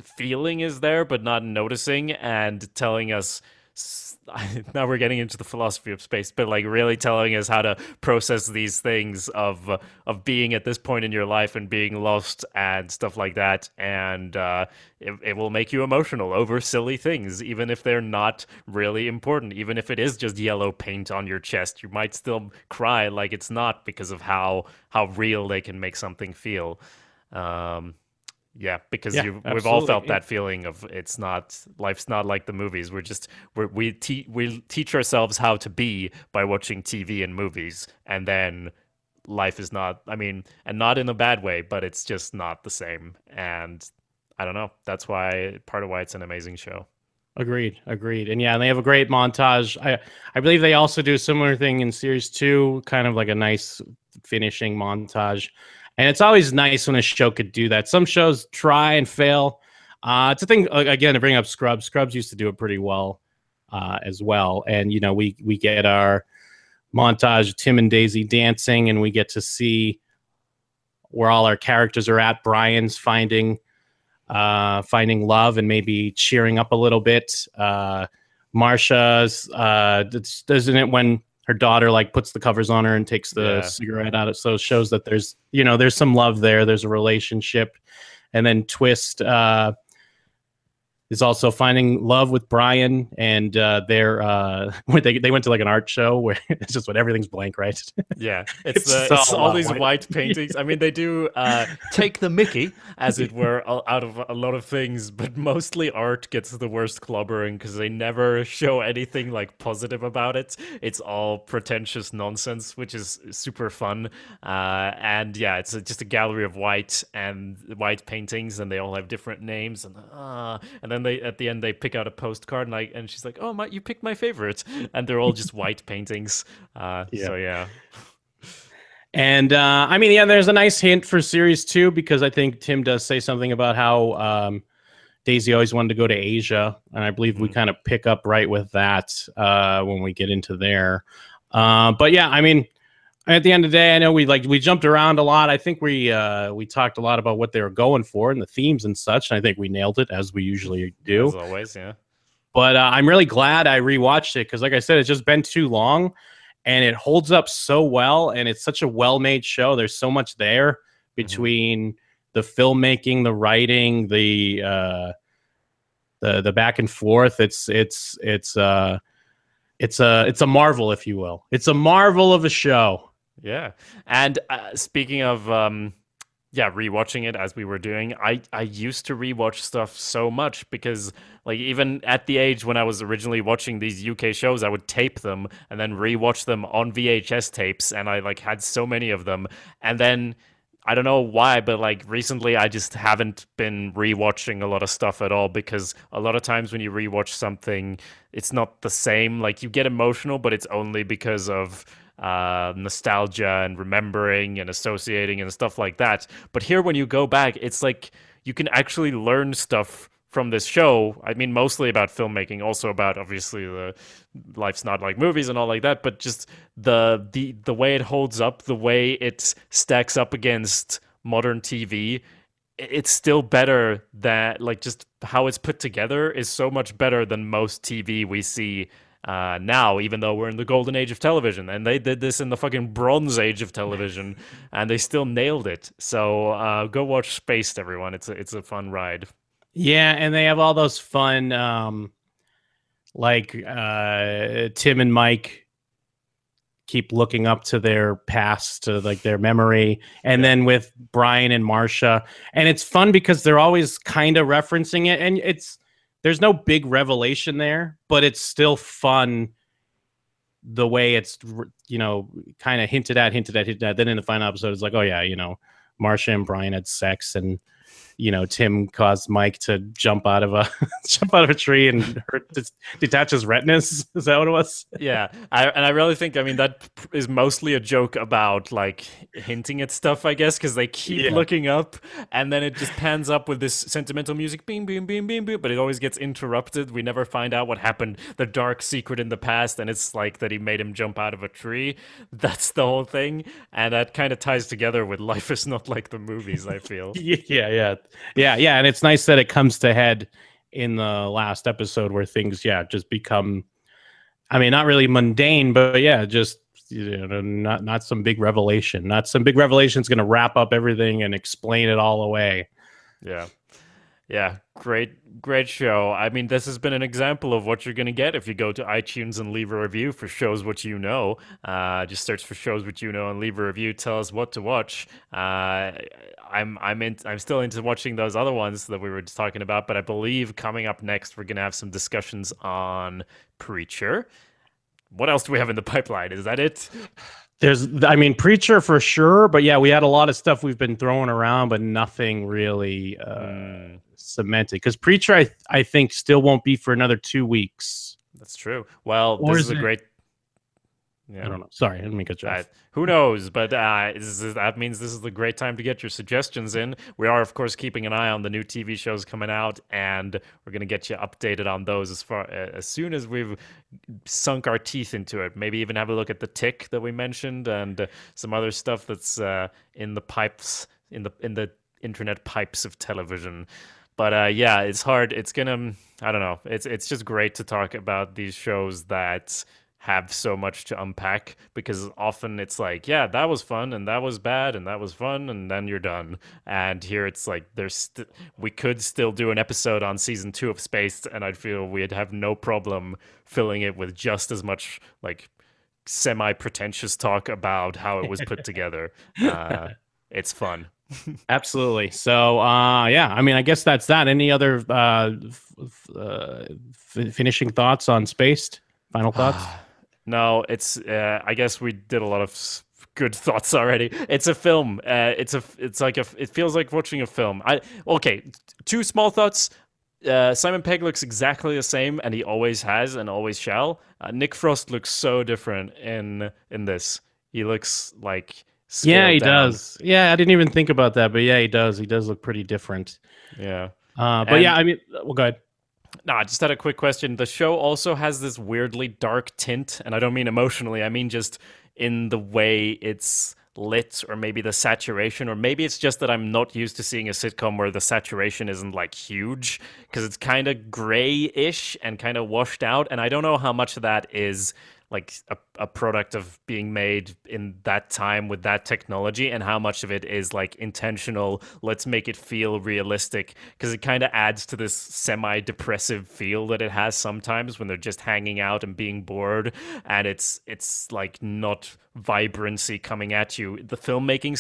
feeling is there but not noticing and telling us now we're getting into the philosophy of space but like really telling us how to process these things of of being at this point in your life and being lost and stuff like that. And uh it, it will make you emotional over silly things even if they're not really important. Even if it is just yellow paint on your chest you might still cry like it's not because of how how real they can make something feel. Um yeah, because Yeah, you we've all felt that feeling of it's not life's not like the movies. We're just we're, we te- we teach ourselves how to be by watching TV and movies, and then life is not. I mean, and not in a bad way, but it's just not the same. And I don't know. That's why part of why it's an amazing show. Agreed, agreed, and yeah, and they have a great montage. I I believe they also do a similar thing in series two, kind of like a nice finishing montage. And it's always nice when a show could do that. Some shows try and fail. Uh, it's a thing again to bring up Scrubs. Scrubs used to do it pretty well uh, as well, and you know we we get our montage of Tim and Daisy dancing, and we get to see where all our characters are at. Brian's finding uh, finding love and maybe cheering up a little bit. Uh, Marsha's uh, doesn't it when her daughter like puts the covers on her and takes the Yeah. cigarette out. Of so it shows that there's you know there's some love there. There's a relationship, and then Twist uh, is also finding love with Brian, and uh, they're uh, they they went to like an art show where it's just what everything's blank, right? Yeah, it's, It's the, it's all uh, these white. white paintings. I mean, they do uh, take the Mickey, as it were, out of a lot of things, but mostly art gets the worst clobbering because they never show anything like positive about it. It's all pretentious nonsense, which is super fun. Uh, and yeah, it's a, just a gallery of white and white paintings, and they all have different names. And uh, and then they at the end they pick out a postcard, and like, and she's like, "Oh my, you picked my favorite," and they're all just white paintings. Uh, Yeah. So yeah. And uh, I mean, yeah, there's a nice hint for series two because I think Tim does say something about how um, Daisy always wanted to go to Asia, and I believe we Mhm. kind of pick up right with that uh, when we get into there. Uh, but yeah, I mean, at the end of the day, I know we like we jumped around a lot. I think we uh, we talked a lot about what they were going for and the themes and such, and I think we nailed it as we usually do. As always, yeah. but uh, I'm really glad I rewatched it because, like I said, it's just been too long, and it holds up so well, and it's such a well-made show. There's so much there between the filmmaking, the writing, the uh, the the back and forth. It's it's it's uh it's a it's a marvel, if you will. It's a marvel of a show. Yeah. And uh, speaking of um yeah, rewatching it as we were doing, I I used to rewatch stuff so much because like even at the age when I was originally watching these UK shows, I would tape them and then rewatch them on VHS tapes and I like had so many of them and then I don't know why, but like recently I just haven't been rewatching a lot of stuff at all because a lot of times when you rewatch something, it's not the same. Like you get emotional, but it's only because of uh, nostalgia and remembering and associating and stuff like that. But here, when you go back, it's like you can actually learn stuff from this show. I mean, mostly about filmmaking, also about obviously the life's not like movies and all like that, but just the the the way it holds up, the way it stacks up against modern TV. It's still better that like just how it's put together is so much better than most TV we see uh, now, even though we're in the golden age of television, and they did this in the fucking bronze age of television, and they still nailed it. So uh, go watch Spaced, everyone. It's a it's a fun ride. Yeah, and they have all those fun, um, like uh, Tim and Mike keep looking up to their past, to like their memory, and then with Brian and Marsha, and it's fun because they're always kind of referencing it, and it's there's no big revelation there, but it's still fun the way it's you know kind of hinted at, hinted at, hinted at. Then in the final episode, it's like, oh yeah, you know, Marsha and Brian had sex, and you know Tim caused Mike to jump out of a jump out of a tree and hurt detach his retinas. Is that what it was? yeah, I, and I really think I mean that is mostly a joke about like hinting at stuff, I guess, because they keep yeah. looking up and then it just pans up with this sentimental music, beam, beam, beam, beam, beam, but it always gets interrupted. We never find out what happened, the dark secret in the past, and it's like that he made him jump out of a tree. That's the whole thing, and that kind of ties together with life is not like the movies. I feel. yeah, yeah yeah, yeah, and it's nice that it comes to head in the last episode where things, yeah, just become. I mean, not really mundane, but yeah, just you know, not not some big revelation, not some big revelation is going to wrap up everything and explain it all away. Yeah, yeah, great, great show. I mean, this has been an example of what you're going to get if you go to iTunes and leave a review for shows what you know. Uh, just search for shows what you know and leave a review. Tell us what to watch. Uh, I'm I'm in, I'm still into watching those other ones that we were just talking about, but I believe coming up next we're going to have some discussions on Preacher. What else do we have in the pipeline? Is that it? There's, I mean, Preacher for sure, but yeah, we had a lot of stuff we've been throwing around, but nothing really. Uh, mm cemented because preacher I I think still won't be for another two weeks. That's true. Well, or this is, is a great. Yeah. I don't know. Sorry, I didn't mean to uh, Who knows? But uh, is, that means this is the great time to get your suggestions in. We are, of course, keeping an eye on the new TV shows coming out, and we're going to get you updated on those as far as soon as we've sunk our teeth into it. Maybe even have a look at the Tick that we mentioned and uh, some other stuff that's uh, in the pipes in the in the internet pipes of television. But uh, yeah, it's hard. It's gonna. I don't know. It's it's just great to talk about these shows that have so much to unpack because often it's like, yeah, that was fun and that was bad and that was fun and then you're done. And here it's like there's st- we could still do an episode on season 2 of Space and I'd feel we'd have no problem filling it with just as much like semi pretentious talk about how it was put together. Uh, it's fun. Absolutely. So, uh, yeah, I mean, I guess that's that. Any other uh, f- uh, f- finishing thoughts on Spaced? Final thoughts? no, it's. Uh, I guess we did a lot of good thoughts already. It's a film. Uh, it's a. It's like a. It feels like watching a film. I okay. Two small thoughts. Uh, Simon Pegg looks exactly the same, and he always has and always shall. Uh, Nick Frost looks so different in in this. He looks like yeah, he down. does. Yeah, I didn't even think about that, but yeah, he does. He does look pretty different. Yeah. Uh, but and, yeah, I mean, well, go ahead. No, I just had a quick question. The show also has this weirdly dark tint, and I don't mean emotionally. I mean just in the way it's lit, or maybe the saturation, or maybe it's just that I'm not used to seeing a sitcom where the saturation isn't like huge because it's kind of gray-ish and kind of washed out, and I don't know how much of that is like a, a product of being made in that time with that technology and how much of it is like intentional let's make it feel realistic. Because it kind of adds to this semi depressive feel that it has sometimes when they're just hanging out and being bored and it's it's like not vibrancy coming at you. The filmmaking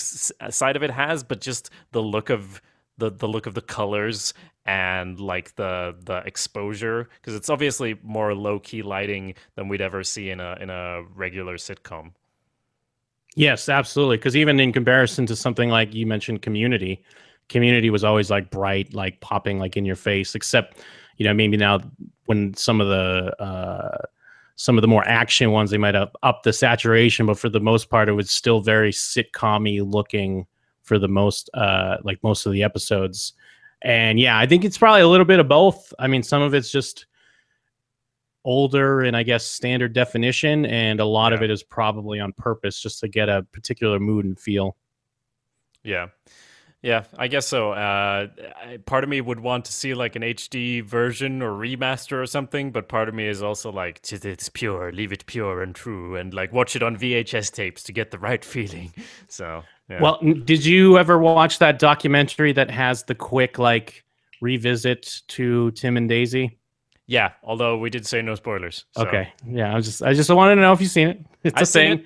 side of it has but just the look of the the look of the colors and like the the exposure because it's obviously more low key lighting than we'd ever see in a in a regular sitcom. Yes, absolutely. Because even in comparison to something like you mentioned, Community, Community was always like bright, like popping like in your face. Except, you know, maybe now when some of the uh, some of the more action ones, they might have up the saturation, but for the most part, it was still very sitcom looking for the most uh like most of the episodes and yeah i think it's probably a little bit of both i mean some of it's just older and i guess standard definition and a lot yeah. of it is probably on purpose just to get a particular mood and feel yeah yeah, I guess so. Uh, part of me would want to see like an HD version or remaster or something, but part of me is also like, it's pure, leave it pure and true, and like watch it on VHS tapes to get the right feeling. So, yeah. well, did you ever watch that documentary that has the quick like revisit to Tim and Daisy? Yeah, although we did say no spoilers. so- Okay. Yeah, I was just I just wanted to know if you've seen it. It's I've a thing.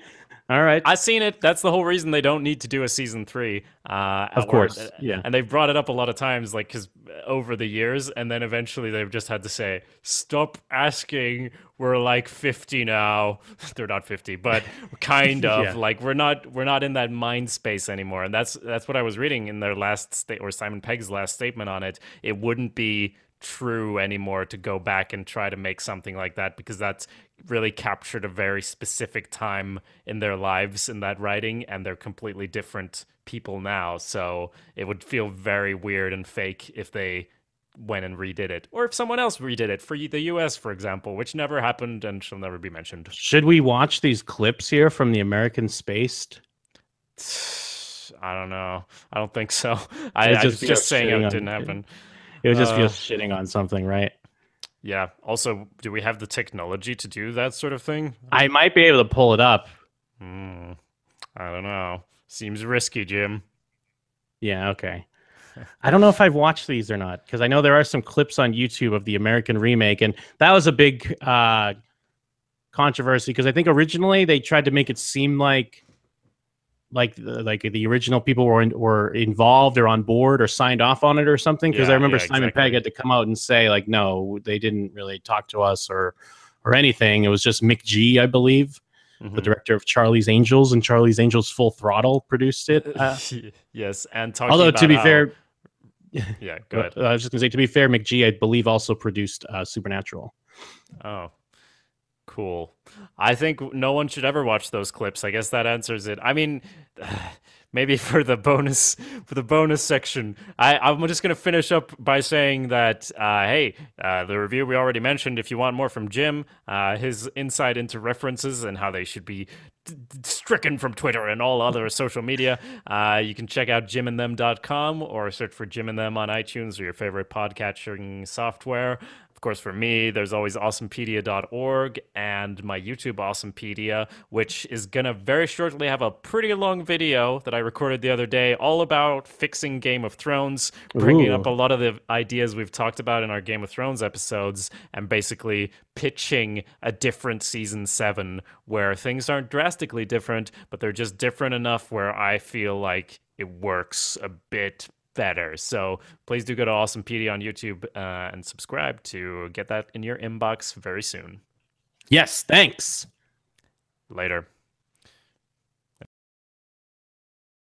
All right. I've seen it. That's the whole reason they don't need to do a season three. Uh, Of or- course, yeah. And they've brought it up a lot of times, like, because over the years, and then eventually they've just had to say, stop asking. We're like 50 now. They're not 50, but kind of Yeah. like we're not we're not in that mind space anymore. And that's that's what I was reading in their last state or Simon Pegg's last statement on it. It wouldn't be true anymore to go back and try to make something like that because that's really captured a very specific time in their lives in that writing and they're completely different people now. So it would feel very weird and fake if they went and redid it or if someone else redid it. For the US for example which never happened and shall never be mentioned. Should we watch these clips here from the American Spaced? I don't know. I don't think so. I, I just was be just saying it didn't happen. It would just Uh, us shitting on something, right? Yeah also do we have the technology to do that sort of thing I might be able to pull it up. Hmm. I don't know. Seems risky, Jim. Yeah, okay. I don't know if I've watched these or not because I know there are some clips on YouTube of the American remake, and that was a big uh, controversy because I think originally they tried to make it seem like like the, like the original people were in, were involved or on board or signed off on it or something because Yeah, I remember yeah, Simon exactly. Pegg had to come out and say like no they didn't really talk to us or or anything it was just McG I believe the Mhm. director of Charlie's Angels and Charlie's Angels Full Throttle produced it uh, yes, and talking although to be how- fair yeah, go ahead. uh, I was just gonna say, to be fair, McG, I believe, also produced uh, Supernatural. Oh, cool. I think no one should ever watch those clips. I guess that answers it. I mean, maybe for the bonus for the bonus section, I, I'm just gonna finish up by saying that uh, hey, uh, the review we already mentioned. If you want more from Jim, uh, his insight into references and how they should be stricken from Twitter and all other social media, uh, you can check out jimandthem.com or search for Jim and Them on iTunes or your favorite podcatching software. Of course, for me, there's always awesomepedia.org and my YouTube Awesomepedia, which is going to very shortly have a pretty long video that I recorded the other day all about fixing Game of Thrones, bringing Ooh. up a lot of the ideas we've talked about in our Game of Thrones episodes, and basically pitching a different season seven where things aren't drastically different, but they're just different enough where I feel like it works a bit better. So please do go to Awesomepedia on YouTube uh, and subscribe to get that in your inbox very soon. Yes, thanks. Later.